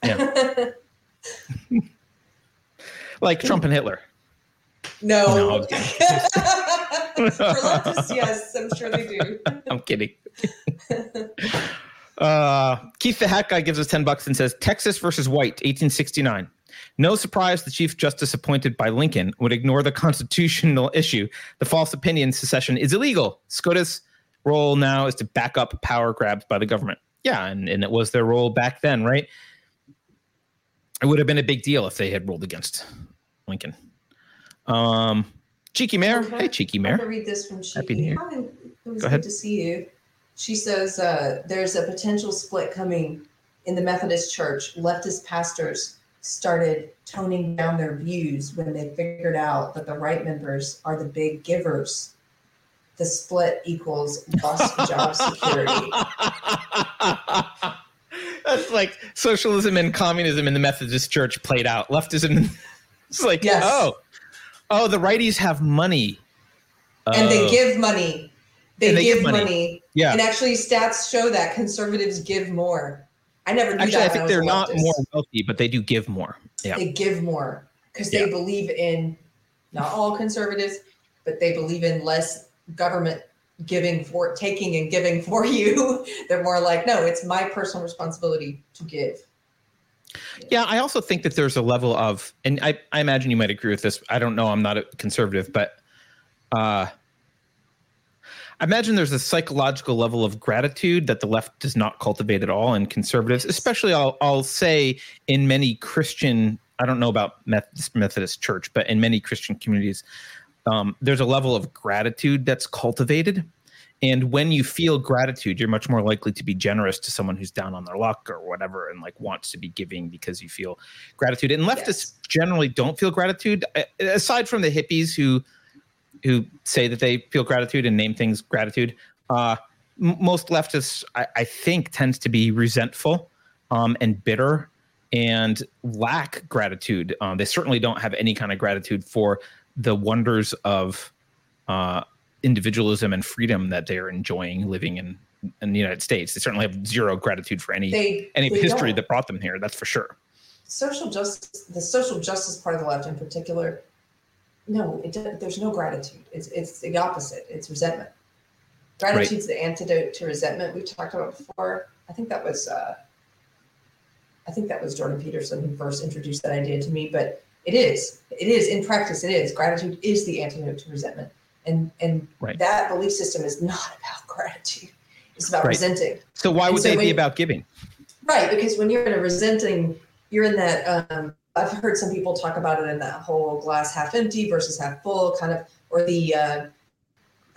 Yeah. [laughs] like Trump and Hitler. No. no For leftists, yes, I'm sure they do. I'm kidding. Uh, Keith the Hat Guy gives us 10 bucks and says Texas versus White, 1869. No surprise the Chief Justice appointed by Lincoln would ignore the [laughs] constitutional issue. The false opinion secession is illegal. SCOTUS role now is to back up power grabs by the government. Yeah, and, and it was their role back then, right? It would have been a big deal if they had ruled against Lincoln. Um, Cheeky Mare. Okay. Hey, Cheeky Mare. I'm going to read this from Cheeky. Happy New Year. It was Go ahead. good to see you. She says uh, there's a potential split coming in the Methodist Church. Leftist pastors started toning down their views when they figured out that the right members are the big givers. The split equals lost job [laughs] security. That's like socialism and communism in the Methodist Church played out. Leftism, [laughs] it's like, yes. oh, oh, the righties have money, and they oh. give money. They, they give, give money. money. Yeah, and actually, stats show that conservatives give more. I never knew actually. I think they're not more wealthy, but they do give more. Yeah, they give more because they yeah. believe in not all conservatives, but they believe in less government giving for taking and giving [laughs] for you. They're more like, no, it's my personal responsibility to give. Yeah, I also think that there's a level of, and I, I imagine you might agree with this. I don't know. I'm not a conservative, but uh, I imagine there's a psychological level of gratitude that the left does not cultivate at all, and conservatives, especially, I'll, I'll say in many Christian, I don't know about Methodist, Methodist Church, but in many Christian communities, um, there's a level of gratitude that's cultivated. And when you feel gratitude, you're much more likely to be generous to someone who's down on their luck or whatever and like wants to be giving because you feel gratitude. And leftists yes. generally don't feel gratitude, aside from the hippies who who say that they feel gratitude and name things gratitude. Uh, m- most leftists, I, I, think, tends to be resentful um, and bitter and lack gratitude. Um, they certainly don't have any kind of gratitude for the wonders of uh, individualism and freedom that they are enjoying living in in the United States. They certainly have zero gratitude for any they, any they history don't. that brought them here. That's for sure. Social justice, the social justice part of the left in particular, no, it, there's no gratitude. It's it's the opposite. It's resentment. Gratitude's right. the antidote to resentment. We've talked about before. I think that was uh, I think that was Jordan Peterson who first introduced that idea to me. But it is. It is in practice. It is. Gratitude is the antidote to resentment, and and right. that belief system is not about [laughs] gratitude. It's about right. resenting. So why would so they when, be about giving? Right, because when you're in a resenting, you're in that. Um, I've heard some people talk about it in that whole glass half empty versus half full kind of, or the. Uh,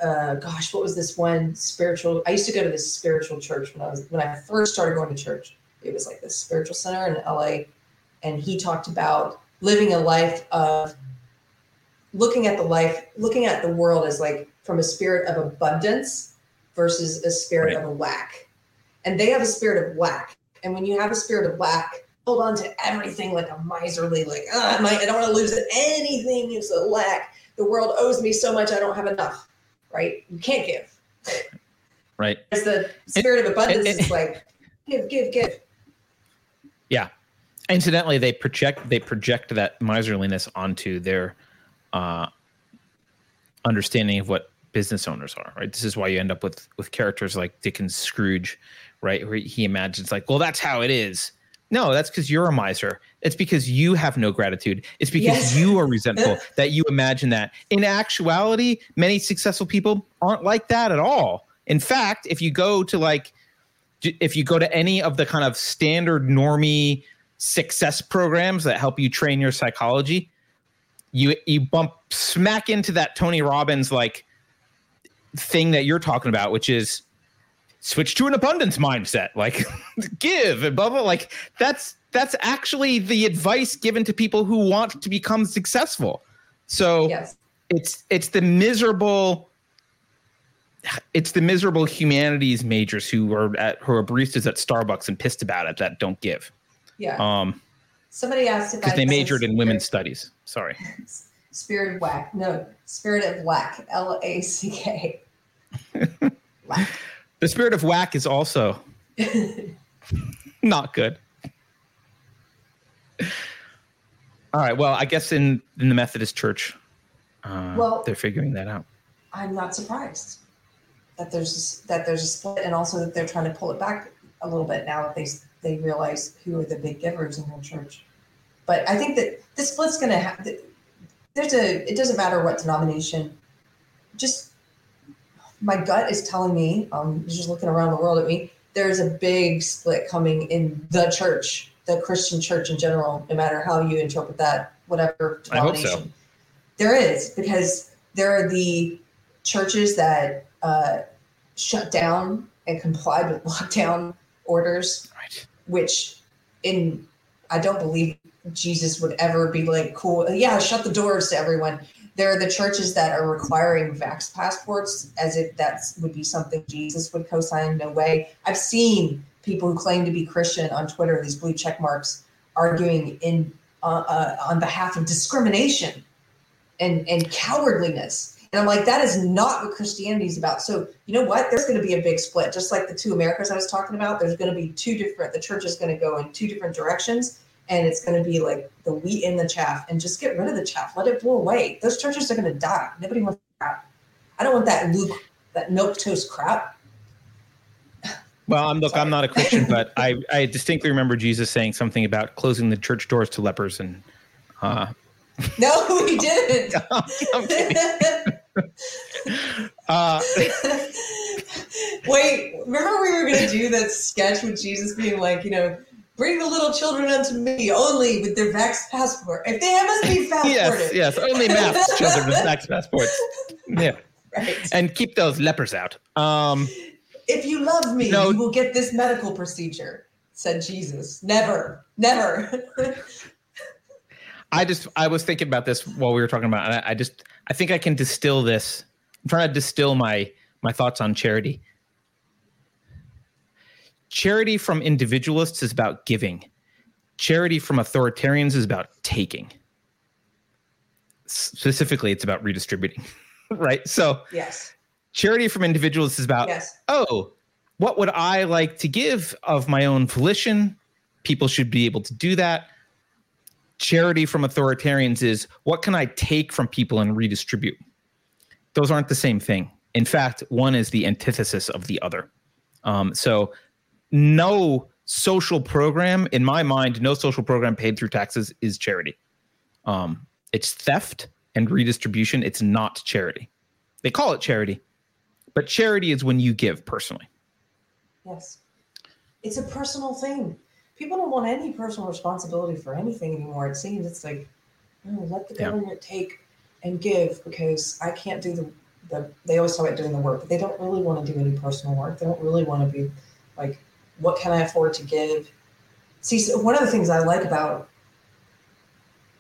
uh, gosh, what was this one spiritual? I used to go to this spiritual church when I was when I first started going to church. It was like this spiritual center in LA, and he talked about living a life of looking at the life, looking at the world as like from a spirit of abundance versus a spirit right. of a lack. And they have a spirit of lack. And when you have a spirit of lack, hold on to everything like a miserly, like, oh, I, I don't want to lose anything. It's a lack. The world owes me so much, I don't have enough. Right? You can't give. Right. [laughs] As the spirit of abundance is like, give, give, give. Yeah. Incidentally, they project they project that miserliness onto their uh, understanding of what business owners are. Right. This is why you end up with with characters like Dickens Scrooge, right? Where he imagines like, well, that's how it is. No, that's because you're a miser. It's because you have no gratitude. It's because yes. you are [laughs] resentful that you imagine that. In actuality, many successful people aren't like that at all. In fact, if you go to like, if you go to any of the kind of standard normie success programs that help you train your psychology, you you bump smack into that Tony Robbins like thing that you're talking about, which is switch to an abundance mindset, like [laughs] give and blah blah. Like that's that's actually the advice given to people who want to become successful. So yes. it's it's the miserable it's the miserable humanities majors who are at who are baristas at Starbucks and pissed about it that don't give. Yeah. Um, Somebody asked if because they majored in women's studies. Sorry. [laughs] Spirit of whack. No, spirit of whack. L A C K. [laughs] The spirit of whack is also not good. All right. Well, I guess in in the Methodist Church, uh, Well- they're figuring that out. I'm not surprised that there's that there's a split, and also that they're trying to pull it back a little bit now that they they realize who are the big givers in their church. But I think that the split's going to have. There's a. It doesn't matter what denomination. Just my gut is telling me. Um, just looking around the world at me. There's a big split coming in the church, the Christian church in general. No matter how you interpret that, whatever I hope so. denomination. There is because there are the churches that uh, shut down and complied with [laughs] lockdown orders, Right. which in I don't believe Jesus would ever be like, cool, yeah, shut the doors to everyone. There are the churches that are requiring vax passports as if that would be something Jesus would co-sign. No way. I've seen people who claim to be Christian on Twitter, these blue check marks, arguing in uh, uh, on behalf of discrimination and and cowardliness. And I'm like, that is not what Christianity is about. So you know what? There's going to be a big split, just like the two Americas I was talking about. There's going to be two different. The church is going to go in two different directions, and it's going to be like the wheat and the chaff. And just get rid of the chaff. Let it blow away. Those churches are going to die. Nobody wants that. I don't want that Luke, that milk toast crap. Well, I'm look. I'm not a Christian, but I I distinctly remember Jesus saying something about closing the church doors to lepers, and uh, No, he didn't. [laughs] I'm kidding. [laughs] Uh, Wait, remember we were going to do that sketch with Jesus being like, you know, bring the little children unto me only with their vax passport. If they have must be passported. yes, yes. Only masked [laughs] children with tax passports. Yeah, Right. and keep those lepers out. Um, If you love me, No. you will get this medical procedure, said Jesus. Never, never. [laughs] I just I was thinking about this while we were talking about, it, and I, I just I think I can distill this. I'm trying to distill my my thoughts on charity. Charity from individualists is about giving. Charity from authoritarians is about taking. Specifically, it's about redistributing, [laughs] right? So yes, charity from individualists is about yes. oh, what would I like to give of my own volition? People should be able to do that. Charity from authoritarians is what can I take from people and redistribute? Those aren't the same thing. In fact, one is the antithesis of the other. Um, so, no social program, in my mind, no social program paid through taxes is charity. Um, it's theft and redistribution. It's not charity. They call it charity, but charity is when you give personally. Yes. It's a personal thing. People don't want any personal responsibility for anything anymore. It seems it's like, oh, let the Yeah. government take and give because I can't do the, the they always talk about doing the work, but they don't really want to do any personal work. They don't really want to be like, what can I afford to give? See, one of the things I like about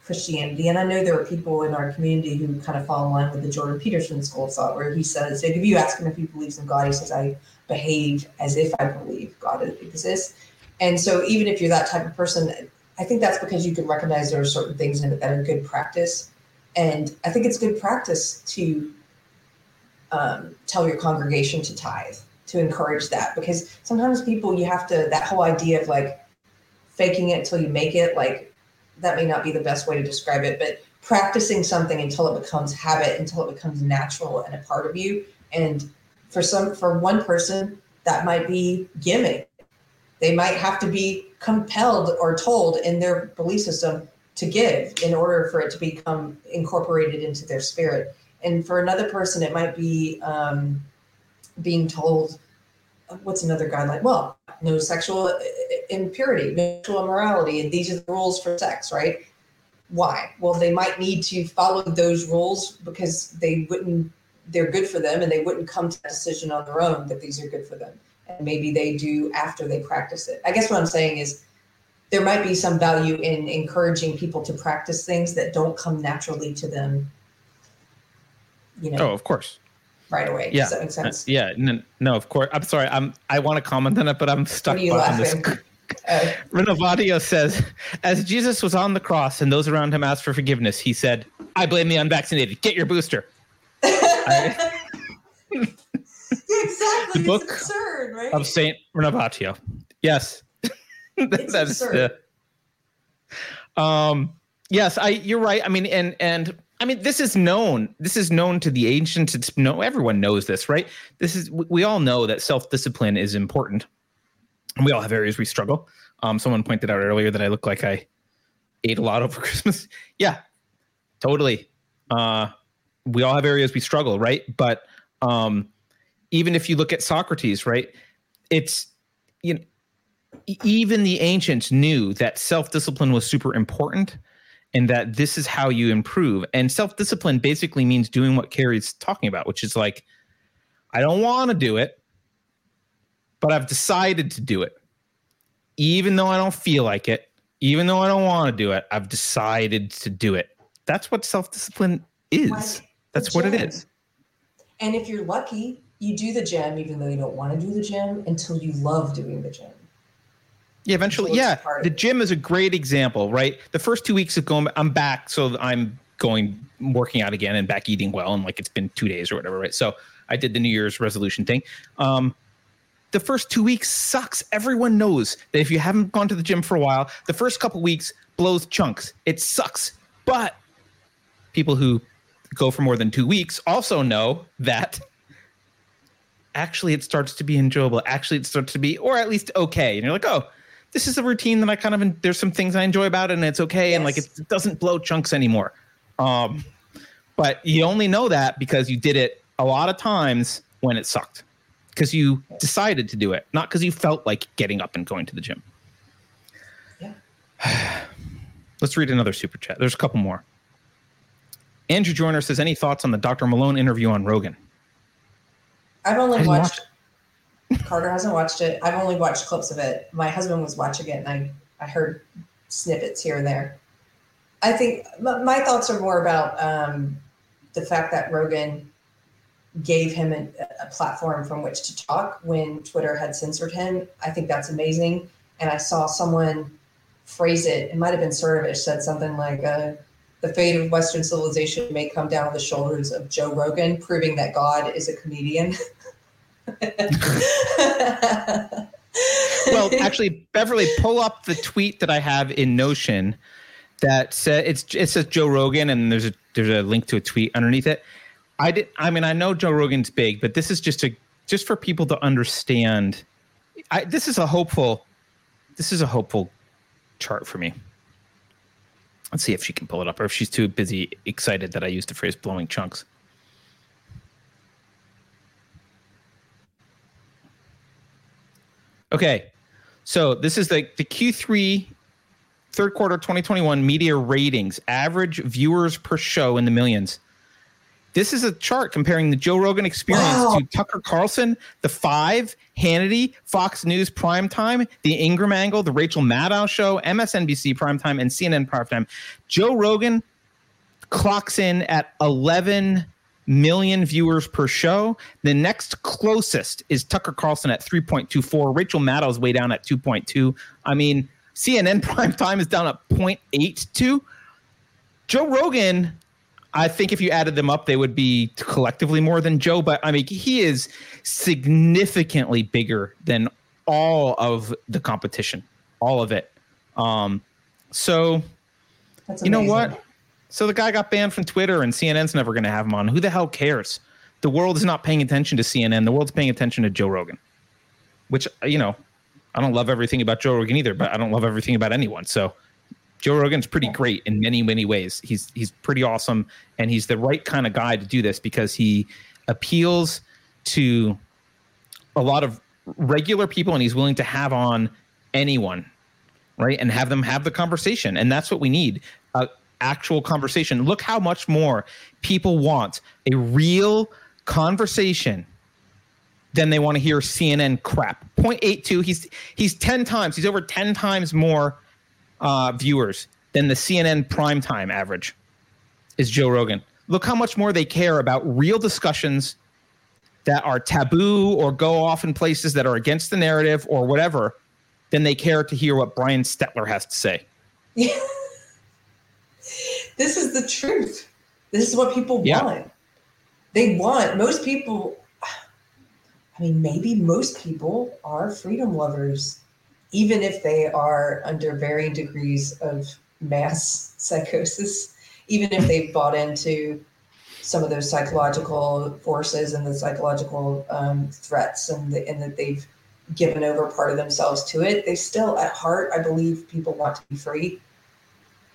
Christianity, and I know there are people in our community who kind of fall in line with the Jordan Peterson school of thought, where he says, if you ask him if he believes in God, he says, I behave as if I believe God exists. And so, even if you're that type of person, I think that's because you can recognize there are certain things that are good practice. And I think it's good practice to um, tell your congregation to tithe, to encourage that, because sometimes people, you have to, that whole idea of like faking it until you make it, like that may not be the best way to describe it, but practicing something until it becomes habit, until it becomes natural and a part of you. And for some, for one person, that might be giving. They might have to be compelled or told in their belief system to give in order for it to become incorporated into their spirit. And for another person, it might be um, being told, what's another guideline? Well, no sexual uh, impurity, no sexual immorality, and these are the rules for sex, right? Why? Well, they might need to follow those rules because they wouldn't, they're good for them and they wouldn't come to that decision on their own that these are good for them. And maybe they do after they practice it. I guess what I'm saying is there might be some value in encouraging people to practice things that don't come naturally to them, you know, Oh, of course. Right away. Yeah. Does that make sense? Yeah. No, no, of course. I'm sorry. I'm. I want to comment on it, but I'm stuck What are you on this. Uh, Renovatio says, as Jesus was on the cross and those around him asked for forgiveness, he said, I blame the unvaccinated. Get your booster. [laughs] I, exactly. [laughs] The book it's absurd, right? Of Saint Renovatio. Yes. [laughs] It's That's absurd. Uh, um yes, I you're right. I mean and and I mean, this is known. This is known to the ancients. It's no everyone knows this, right? This is we all know that self discipline is important. We all have areas we struggle. Um, someone pointed out earlier that I look like I ate a lot [laughs] over Christmas. Yeah, totally. Uh, we all have areas we struggle, right? But um, even if you look at Socrates, right, it's you know, even the ancients knew that self discipline was super important and that this is how you improve. And self discipline basically means doing what Keri's talking about, which is like, I don't want to do it, but I've decided to do it. Even though I don't feel like it, even though I don't want to do it, I've decided to do it. That's what self discipline is. Like That's what it is. And if you're lucky, you do the gym even though you don't want to do the gym until you love doing the gym. Yeah, eventually. Yeah, the gym is a great example, right? The first two weeks of going, I'm back, so I'm going working out again and back eating well, and like it's been two days or whatever, right? So I did the New Year's resolution thing. Um, the first two weeks sucks. Everyone knows that if you haven't gone to the gym for a while, the first couple weeks blows chunks. It sucks. But people who go for more than two weeks also know that actually it starts to be enjoyable. Actually, it starts to be, or at least okay. And you're like, oh, this is a routine that I kind of there's some things I enjoy about it and it's okay yes. and like it doesn't blow chunks anymore. Um, but you only know that because you did it a lot of times when it sucked because you decided to do it, not because you felt like getting up and going to the gym. Yeah. [sighs] Let's read another super chat. There's a couple more. Andrew Joyner says, "Any thoughts on the Dr. Malone interview on Rogan?" I've only watched Carter hasn't watched it. I've only watched clips of it. My husband was watching it, and I I heard snippets here and there. I think my thoughts are more about um, the fact that Rogan gave him a, platform from which to talk when Twitter had censored him. I think that's amazing. And I saw someone phrase it. It might have been Cernovich said something like, uh, "The fate of Western civilization may come down the shoulders of Joe Rogan, proving that God is a comedian." [laughs] well, actually, Beverly, pull up the tweet that I have in Notion that it's it says Joe Rogan, and there's a there's a link to a tweet underneath it. I did. I mean, I know Joe Rogan's big, but this is just a just for people to understand. I, this is a hopeful. This is a hopeful chart for me. Let's see if she can pull it up, or if she's too busy excited that I used the phrase "blowing chunks." Okay. So this is the, the Q3 third quarter 2021 media ratings, average viewers per show in the millions. This is a chart comparing the Joe Rogan experience wow. to Tucker Carlson, The Five, Hannity, Fox News Primetime, The Ingraham Angle, The Rachel Maddow Show, MSNBC Primetime, and CNN Primetime. Joe Rogan clocks in at 11 million viewers per show. The next closest is Tucker Carlson at 3.24. Rachel Maddow's way down at 2.2. I mean, CNN [laughs] prime time is down at 0.82. Joe Rogan, I think if you added them up, they would be collectively more than Joe, but I mean, he is significantly bigger than all of the competition, all of it. Um, so, you know what? So the guy got banned from Twitter, and CNN's never going to have him on. Who the hell cares? The world is not paying attention to CNN. The world's paying attention to Joe Rogan, which you know, I don't love everything about Joe Rogan either, but I don't love everything about anyone. So Joe Rogan's pretty great in many many ways. He's he's pretty awesome, and he's the right kind of guy to do this because he appeals to a lot of regular people, and he's willing to have on anyone right and have them have the conversation and that's what we need actual conversation. Look how much more people want a real conversation than they want to hear CNN crap. 0.82, he's he's 10 times, he's over 10 times more uh, viewers than the CNN primetime average is Joe Rogan. Look how much more they care about real discussions that are taboo or go off in places that are against the narrative or whatever than they care to hear what Brian Stelter has to say. [laughs] this is the truth. This is what people Yeah. want. They want most people. I mean, maybe most people are freedom lovers, even if they are under varying degrees of mass psychosis, even if they've bought into some of those psychological forces and the psychological um, threats and, the, and that they've given over part of themselves to it. They still, at heart, I believe people want to be free.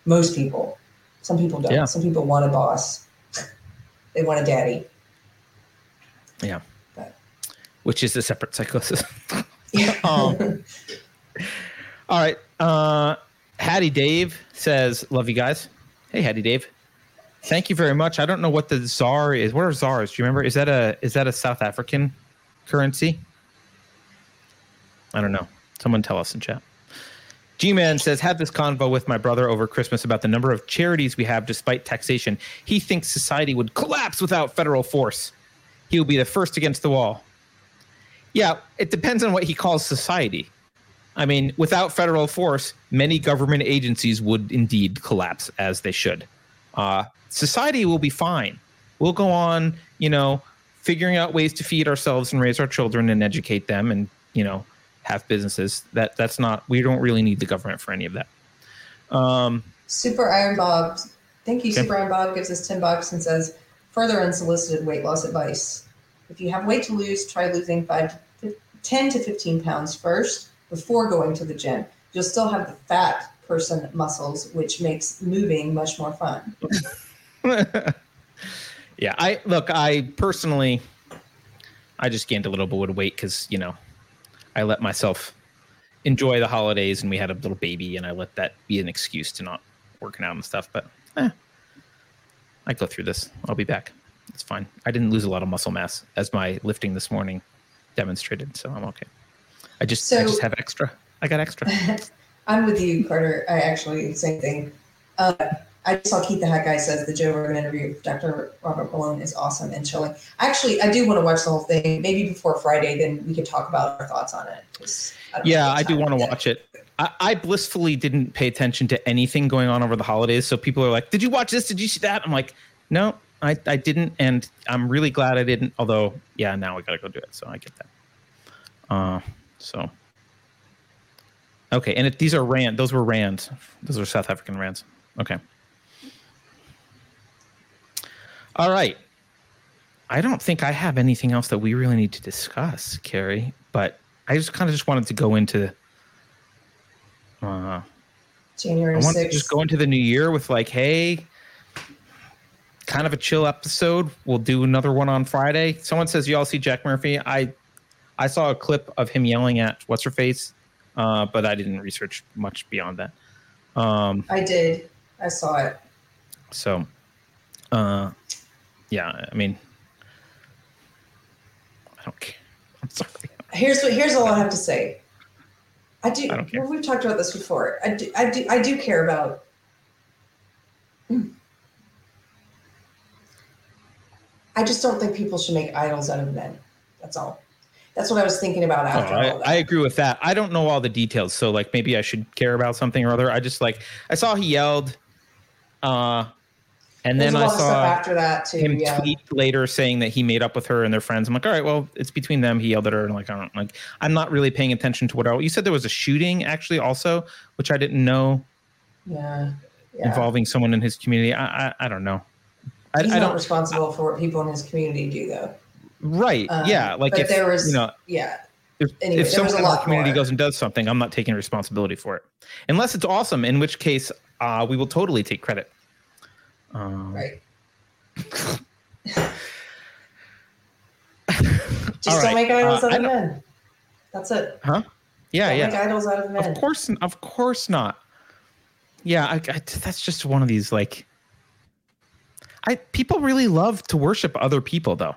Most people. Some people don't. Yeah. Some people want a boss. [laughs] They want a daddy. Yeah. But- Which is a separate psychosis. [laughs] Yeah. [laughs] Um, All right. Uh, Hattie Dave says, "Love you guys." Hey, Hattie Dave. Thank you very much. I don't know what the czar is. What are czars? Do you remember? Is that a is that a South African currency? I don't know. Someone tell us in chat. G Man says, had this convo with my brother over Christmas about the number of charities we have despite taxation. He thinks society would collapse without federal force. He will be the first against the wall. Yeah, it depends on what he calls society. I mean, without federal force, many government agencies would indeed collapse as they should. Uh, society will be fine. We'll go on, you know, figuring out ways to feed ourselves and raise our children and educate them and, you know, have businesses. That that's not we don't really need the government for any of that. Um, Super Iron Bob. Thank you, Okay. Super Iron Bob gives us 10 bucks and says, further unsolicited weight loss advice. If you have weight to lose, try losing five to fif- 10 to 15 pounds first before going to the gym. You'll still have the fat person muscles, which makes moving much more fun. [laughs] yeah, I look, I personally I just gained a little bit of weight cuz, you know, I let myself enjoy the holidays and we had a little baby and I let that be an excuse to not working out and stuff, but eh, I go through this. I'll be back. It's fine. I didn't lose a lot of muscle mass as my lifting this morning demonstrated, so I'm okay. I just I just have extra. I got extra. [laughs] I'm with you, Carter. I actually, same thing. Uh, I saw Keith the Hat Guy says the Joe Rogan interview with Dr. Robert Malone is awesome and chilling. Actually, I do want to watch the whole thing. Maybe before Friday, then we could talk about our thoughts on it. don't Yeah, I do want to watch it. I, I blissfully didn't pay attention to anything going on over the holidays. So people are like, "Did you watch this? Did you see that?" I'm like, "No, I, I didn't," and I'm really glad I didn't. Although, yeah, now I gotta go do it. So I get that. Uh, so okay, and these are rand. Those were rand. Those are South African rands. Okay. All right. I don't think I have anything else that we really need to discuss, Keri. But I just kind of just wanted to go into. Uh, January I wanted to just go into the new year with like, hey, kind of a chill episode. We'll do another one on Friday. Someone says you all see Jack Murphy. I I saw a clip of him yelling at what's her face, uh, but I didn't research much beyond that. Um, I did. I saw it. so, uh, yeah, I mean, I don't care. [laughs] I'm sorry. Here's what. Here's all I have to say. I do. I don't care. Well, we've talked about this before. I do. I do. I do care about. I just don't think people should make idols out of men. That's all. That's what I was thinking about Oh, after all I, that. I agree with that. I don't know all the details, so like maybe I should care about something or other. I just like I saw he yelled, uh, and There's then I lot of stuff saw after that too. him yeah. tweet later saying that he made up with her and their friends. I'm like, all right, well, it's between them. He yelled at her, and like I don't like. I'm not really paying attention to what. else. You said there was a shooting actually also, which I didn't know Yeah. Yeah. involving someone in his community. I I, I don't know. I, He's I not responsible for what people in his community do, though. Right? Um, yeah. Like if there was, you know yeah, if, Anyway, if someone in our community more. goes and does something, I'm not taking responsibility for it, unless it's awesome. In which case, uh, we will totally take credit. Um, right. [laughs] Just don't right. make idols Uh, out of men. That's it. Huh? Yeah, don't yeah. make idols out of men. Of course, of course not. Yeah, I, I, that's just one of these like. I people really love to worship other people though.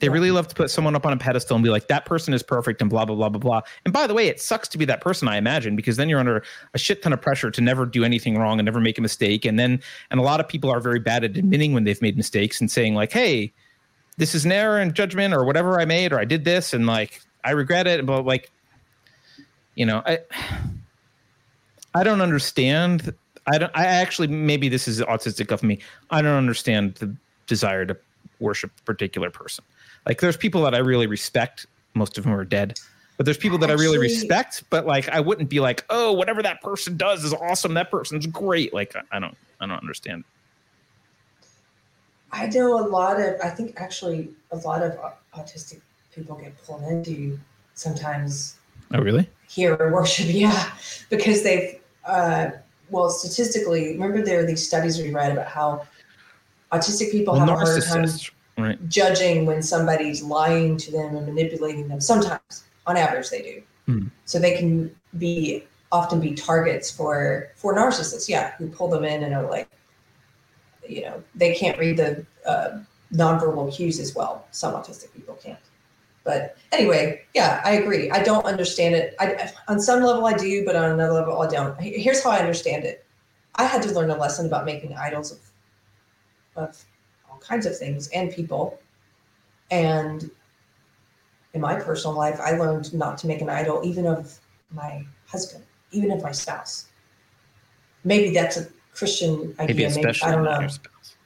They really love to put someone up on a pedestal and be like, that person is perfect and blah blah blah blah blah. And by the way, it sucks to be that person, I imagine, because then you're under a shit ton of pressure to never do anything wrong and never make a mistake. And then and a lot of people are very bad at admitting when they've made mistakes and saying like, hey, this is an error in judgment or whatever I made or I did this and like I regret it. But like, you know, I I don't understand I don't. I actually maybe this is autistic of me. I don't understand the desire to worship a particular person. Like there's people that I really respect. Most of them are dead. But there's people that I really respect, but like I wouldn't be like, oh, whatever that person does is awesome. That person's great. Like I- don't, I don't understand. I know a lot of, I think actually a lot of autistic people get pulled into sometimes Oh, really? hero worship. [laughs] Yeah, because they've, uh, well, statistically, remember there are these studies we read about how autistic people Well, have a hard time right? judging when somebody's lying to them and manipulating them. Sometimes, on average, they do. Hmm. So they can be often be targets for for narcissists. Yeah, who pull them in and are like, you know, they can't read the uh, nonverbal cues as well. Some autistic people can't. But anyway, yeah, I agree. I don't understand it. I, on some level, I do, but on another level, I don't. Here's how I understand it. I had to learn a lesson about making idols of of all kinds of things and people. And in my personal life, I learned not to make an idol even of my husband, even of my spouse. Maybe that's a Christian idea. Maybe, especially I don't know. spouse.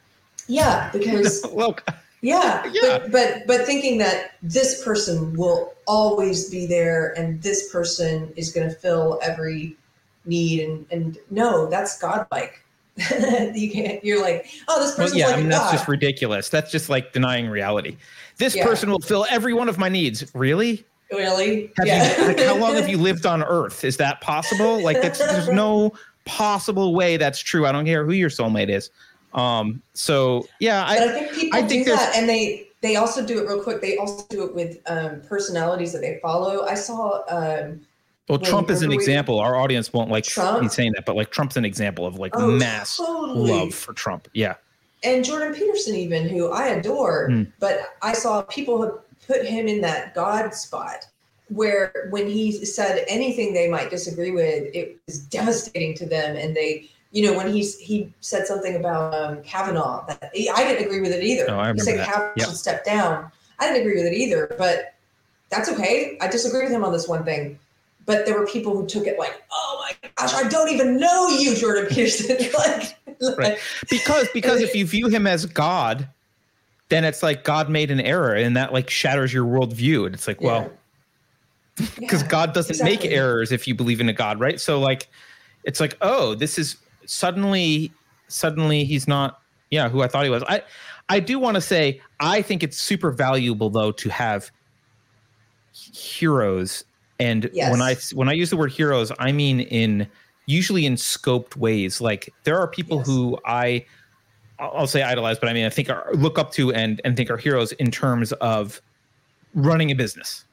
Yeah, because [laughs] well, [laughs] yeah, Yeah. But, but but thinking that this person will always be there and this person is going to fill every need and and no, that's godlike. [laughs] you can't. You're like, oh, this well, yeah. like I mean, that's god. just ridiculous. That's just like denying reality. This Yeah. person will fill every one of my needs. Really? really. Yeah. you? Like, how long have [laughs] you lived on Earth? Is that possible? Like, that's there's no possible way that's true. I don't care who your soulmate is. Um. So yeah, but I I think people I think do that, and they they also do it real quick. They also do it with um, personalities that they follow. I saw. Um, well, when- Trump is an we- example. Our audience won't like Trump? me saying that, but like Trump's an example of like oh, mass totally. love for Trump. Yeah. and Jordan Peterson, even who I adore, Hmm. but I saw people have put him in that God spot where when he said anything they might disagree with, it was devastating to them. And they, you know, when he's he said something about um, Kavanaugh, that I didn't agree with it either. Oh, I he remember said that. Kavanaugh Yep. should step down. I didn't agree with it either, but that's okay. I disagree with him on this one thing. But there were people who took it like, "Oh my gosh, I don't even know you, Jordan Peterson." [laughs] like, Right. [laughs] because because if you view him as God, then it's like God made an error, and that like shatters your worldview. And it's like, well, because Yeah, God doesn't make errors if you believe in a God, right? So like, it's like, oh, this is suddenly suddenly he's not, yeah, who I thought he was. I I do want to say I think it's super valuable though to have heroes, and Yes. when I when I use the word heroes, I mean in usually in scoped ways. Like there are people Yes. who I I'll say idolize, but I mean I think are look up to and and think are heroes in terms of running a business.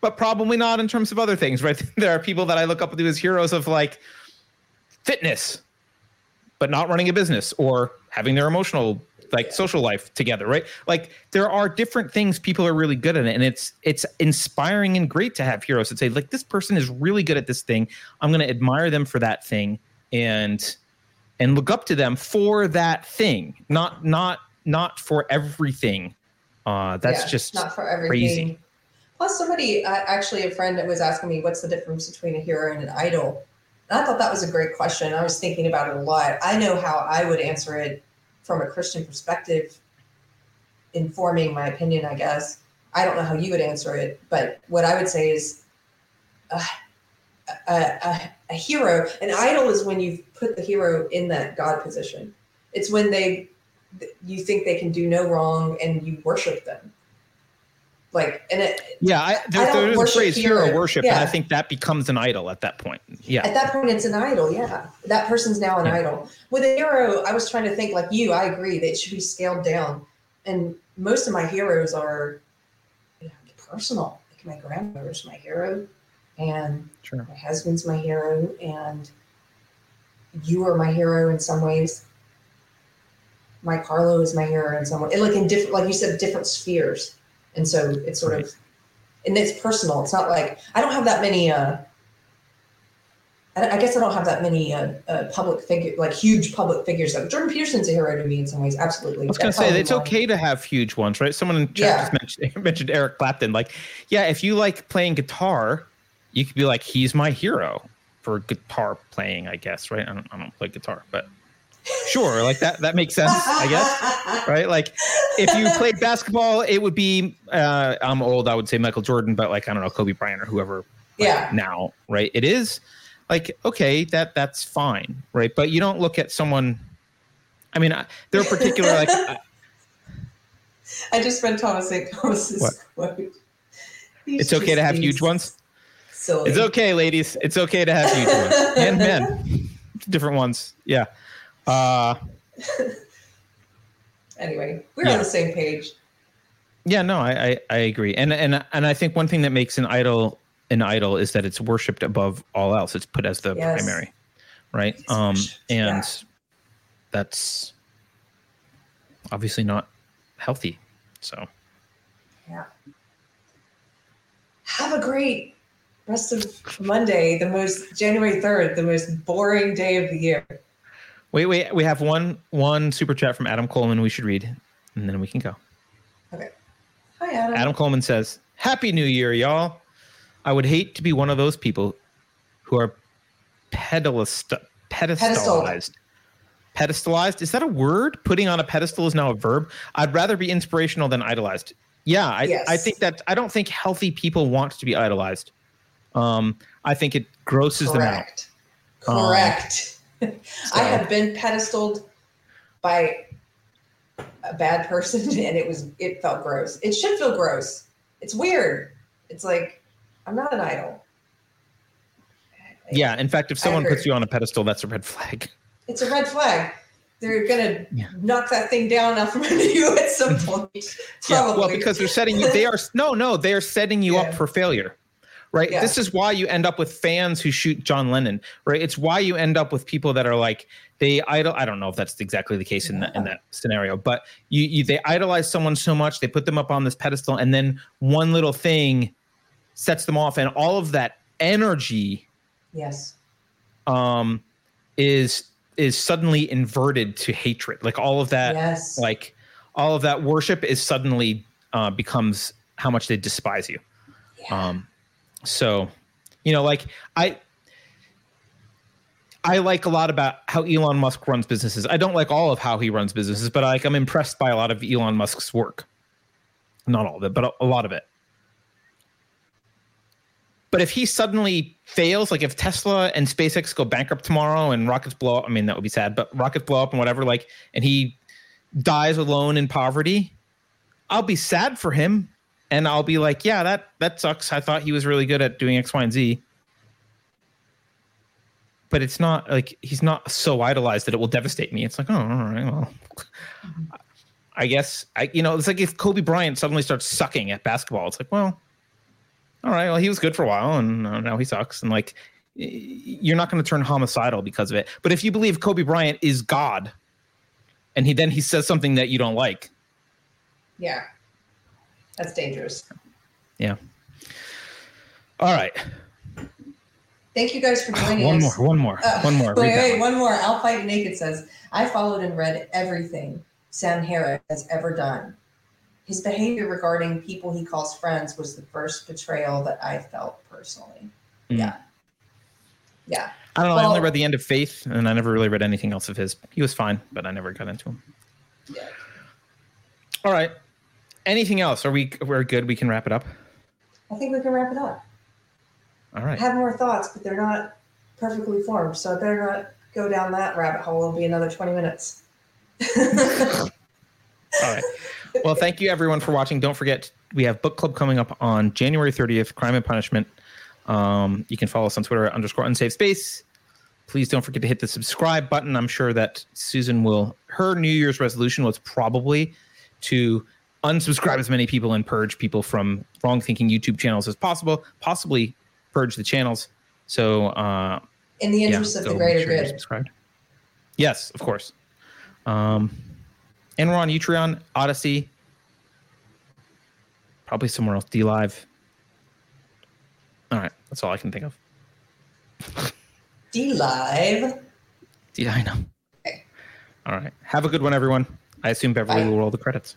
But probably not in terms of other things, right? [laughs] There are people that I look up to as heroes of like fitness, but not running a business or having their emotional like social life together, right? Like there are different things people are really good at and it's it's inspiring and great to have heroes that say like this person is really good at this thing. I'm going to admire them for that thing and and look up to them for that thing, not not not for everything. Uh that's Yeah, just not for everything. crazy. Plus, somebody uh, actually, a friend was asking me, "What's the difference between a hero and an idol?" And I thought that was a great question. I was thinking about it a lot. I know how I would answer it from a Christian perspective, informing my opinion. I guess I don't know how you would answer it, but what I would say is, uh, a, a, a hero, an idol is when you put the hero in that God position. It's when they, you think they can do no wrong, and you worship them like and it, Yeah, I, there, I don't there is a phrase hero worship, and I think that becomes an idol at that point. Yeah. at that point it's an idol yeah that person's now an Yeah. idol with a hero i was trying to think like you i agree that it should be scaled down and most of my heroes are you know, personal like my grandmother's my hero and Sure. my husband's my hero and you are my hero in some ways mike harlow is my hero in some way like in different like you said different spheres and so it's sort of and it's personal it's not like i don't have that many uh I I guess I don't have that many uh, uh, public figure, like huge public figures. Like Jordan Peterson's a hero to me in some ways. Absolutely. I was going to say it's okay to have huge ones, right? Someone in chat Yeah. just mentioned, [laughs] mentioned Eric Clapton. Like, yeah, if you like playing guitar, you could be like, he's my hero for guitar playing, I guess, right? I don't, I don't play guitar, but sure, like that that makes sense, I guess, right? Like if you played [laughs] basketball, it would be uh, I'm old, I would say Michael Jordan, but like I don't know Kobe Bryant or whoever. like, Yeah. now, right? It is like okay, that that's fine, right? But you don't look at someone. I mean, I- there are particular like I- [laughs] I just read Thomas St. Thomas's What? quote. He's it's okay to have huge ones. Silly. It's okay, ladies. It's okay to have huge ones [laughs] and men, different ones. Yeah. Uh, [laughs] Anyway, we're Yeah. on the same page. yeah. No, I, I I agree, and and and I think one thing that makes an idol an idol is that it's worshipped above all else. It's put as the Yes. primary, right? It's Um, worshipped, and yeah. that's obviously not healthy. So Yeah. Have a great rest of Monday, the most January 3rd, the most boring day of the year. Wait, wait. We have one one super chat from Adam Coleman. We should read, and then we can go. Okay. Hi, Adam. Adam Coleman says, Happy New Year, y'all. I would hate to be one of those people who are pedalist, pedestalized. Pedestalized? Is that a word? Putting on a pedestal is now a verb. I'd rather be inspirational than idolized. Yeah, I, Yes. I think that I don't think healthy people want to be idolized. Um, I think it grosses them out. Correct. Um, [laughs] I have been pedestaled by a bad person [laughs] and it was it felt gross. It should feel gross. It's weird. It's like I'm not an idol. Yeah, in fact, if someone puts you on a pedestal, that's a red flag. It's a red flag. They're gonna Yeah. knock that thing down off from under [laughs] you at some point. Yeah, well, because they're setting you. They are no, no. They are setting you Yeah. up for failure, right? Yeah. This is why you end up with fans who shoot John Lennon, right? It's why you end up with people that are like they idol. I don't know if that's exactly the case in that in that scenario, but you, you they idolize someone so much they put them up on this pedestal, and then one little thing sets them off, and all of that energy yes. um, is is suddenly inverted to hatred. Like all of that yes. like all of that worship is suddenly uh, becomes how much they despise you Yeah. um so you know like i i like a lot about how elon musk runs businesses i don't like all of how he runs businesses but like i'm impressed by a lot of elon musk's work not all of it but a lot of it but if he suddenly fails, like if Tesla and SpaceX go bankrupt tomorrow and rockets blow up, I mean, that would be sad, but rockets blow up and whatever, like, and he dies alone in poverty, I'll be sad for him. And I'll be like, yeah, that, that sucks. I thought he was really good at doing X, Y, and Z. But it's not like he's not so idolized that it will devastate me. It's like, oh, all right, well, I guess I, you know, it's like if Kobe Bryant suddenly starts sucking at basketball, it's like, well, all right, well, he was good for a while, and uh, now he sucks. And like, you're not going to turn homicidal because of it. But if you believe Kobe Bryant is God, and he then he says something that you don't like, yeah. That's dangerous. yeah. All right, Thank you guys for joining us. one more, one more, Uh, one more. Wait, wait, one. one more. I'll fight naked says, I followed and read everything Sam Harris has ever done. His behavior regarding people he calls friends was the first betrayal that I felt personally. Mm. Yeah. Yeah. I don't know. I only read the end of Faith, and I never really read anything else of his. He was fine, but I never got into him. Yeah. All right. Anything else? Are we we're good? We can wrap it up. I think we can wrap it up. All right. I have more thoughts, but they're not perfectly formed. So I better not go down that rabbit hole. It'll be another 20 minutes. [laughs] All right. Well, thank you everyone for watching. Don't forget we have book club coming up on January 30th. Crime and Punishment. Um, you can follow us on Twitter at underscore unsafe space. Please don't forget to hit the subscribe button. I'm sure that Susan will. Her New Year's resolution was probably to unsubscribe as many people and purge people from wrong thinking YouTube channels as possible. Possibly purge the channels. So uh, In the yeah, interest of so the greater sure good. Yes, of course. Um, and we're on Utreon, Odysee, probably somewhere else. D Live. All right, that's all I can think of. [laughs] D Live. Yeah, I know. Okay. All right, have a good one, everyone. I assume Beverly Bye. will roll the credits.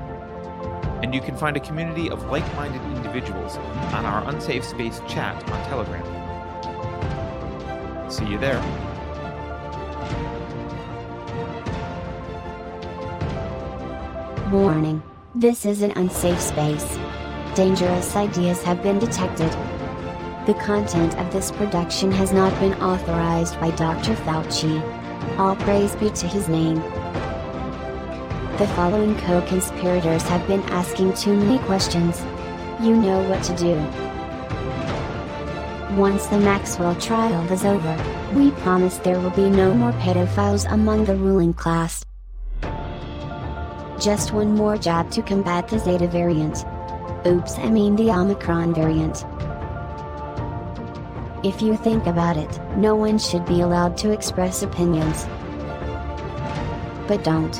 And you can find a community of like-minded individuals on our Unsafe Space chat on Telegram. See you there. Warning. This is an unsafe space. Dangerous ideas have been detected. The content of this production has not been authorized by Dr. Fauci. All praise be to his name. The following co-conspirators have been asking too many questions. You know what to do. Once the Maxwell trial is over, we promise there will be no more pedophiles among the ruling class. Just one more jab to combat the Zeta variant. Oops, I mean the Omicron variant. If you think about it, no one should be allowed to express opinions. But don't.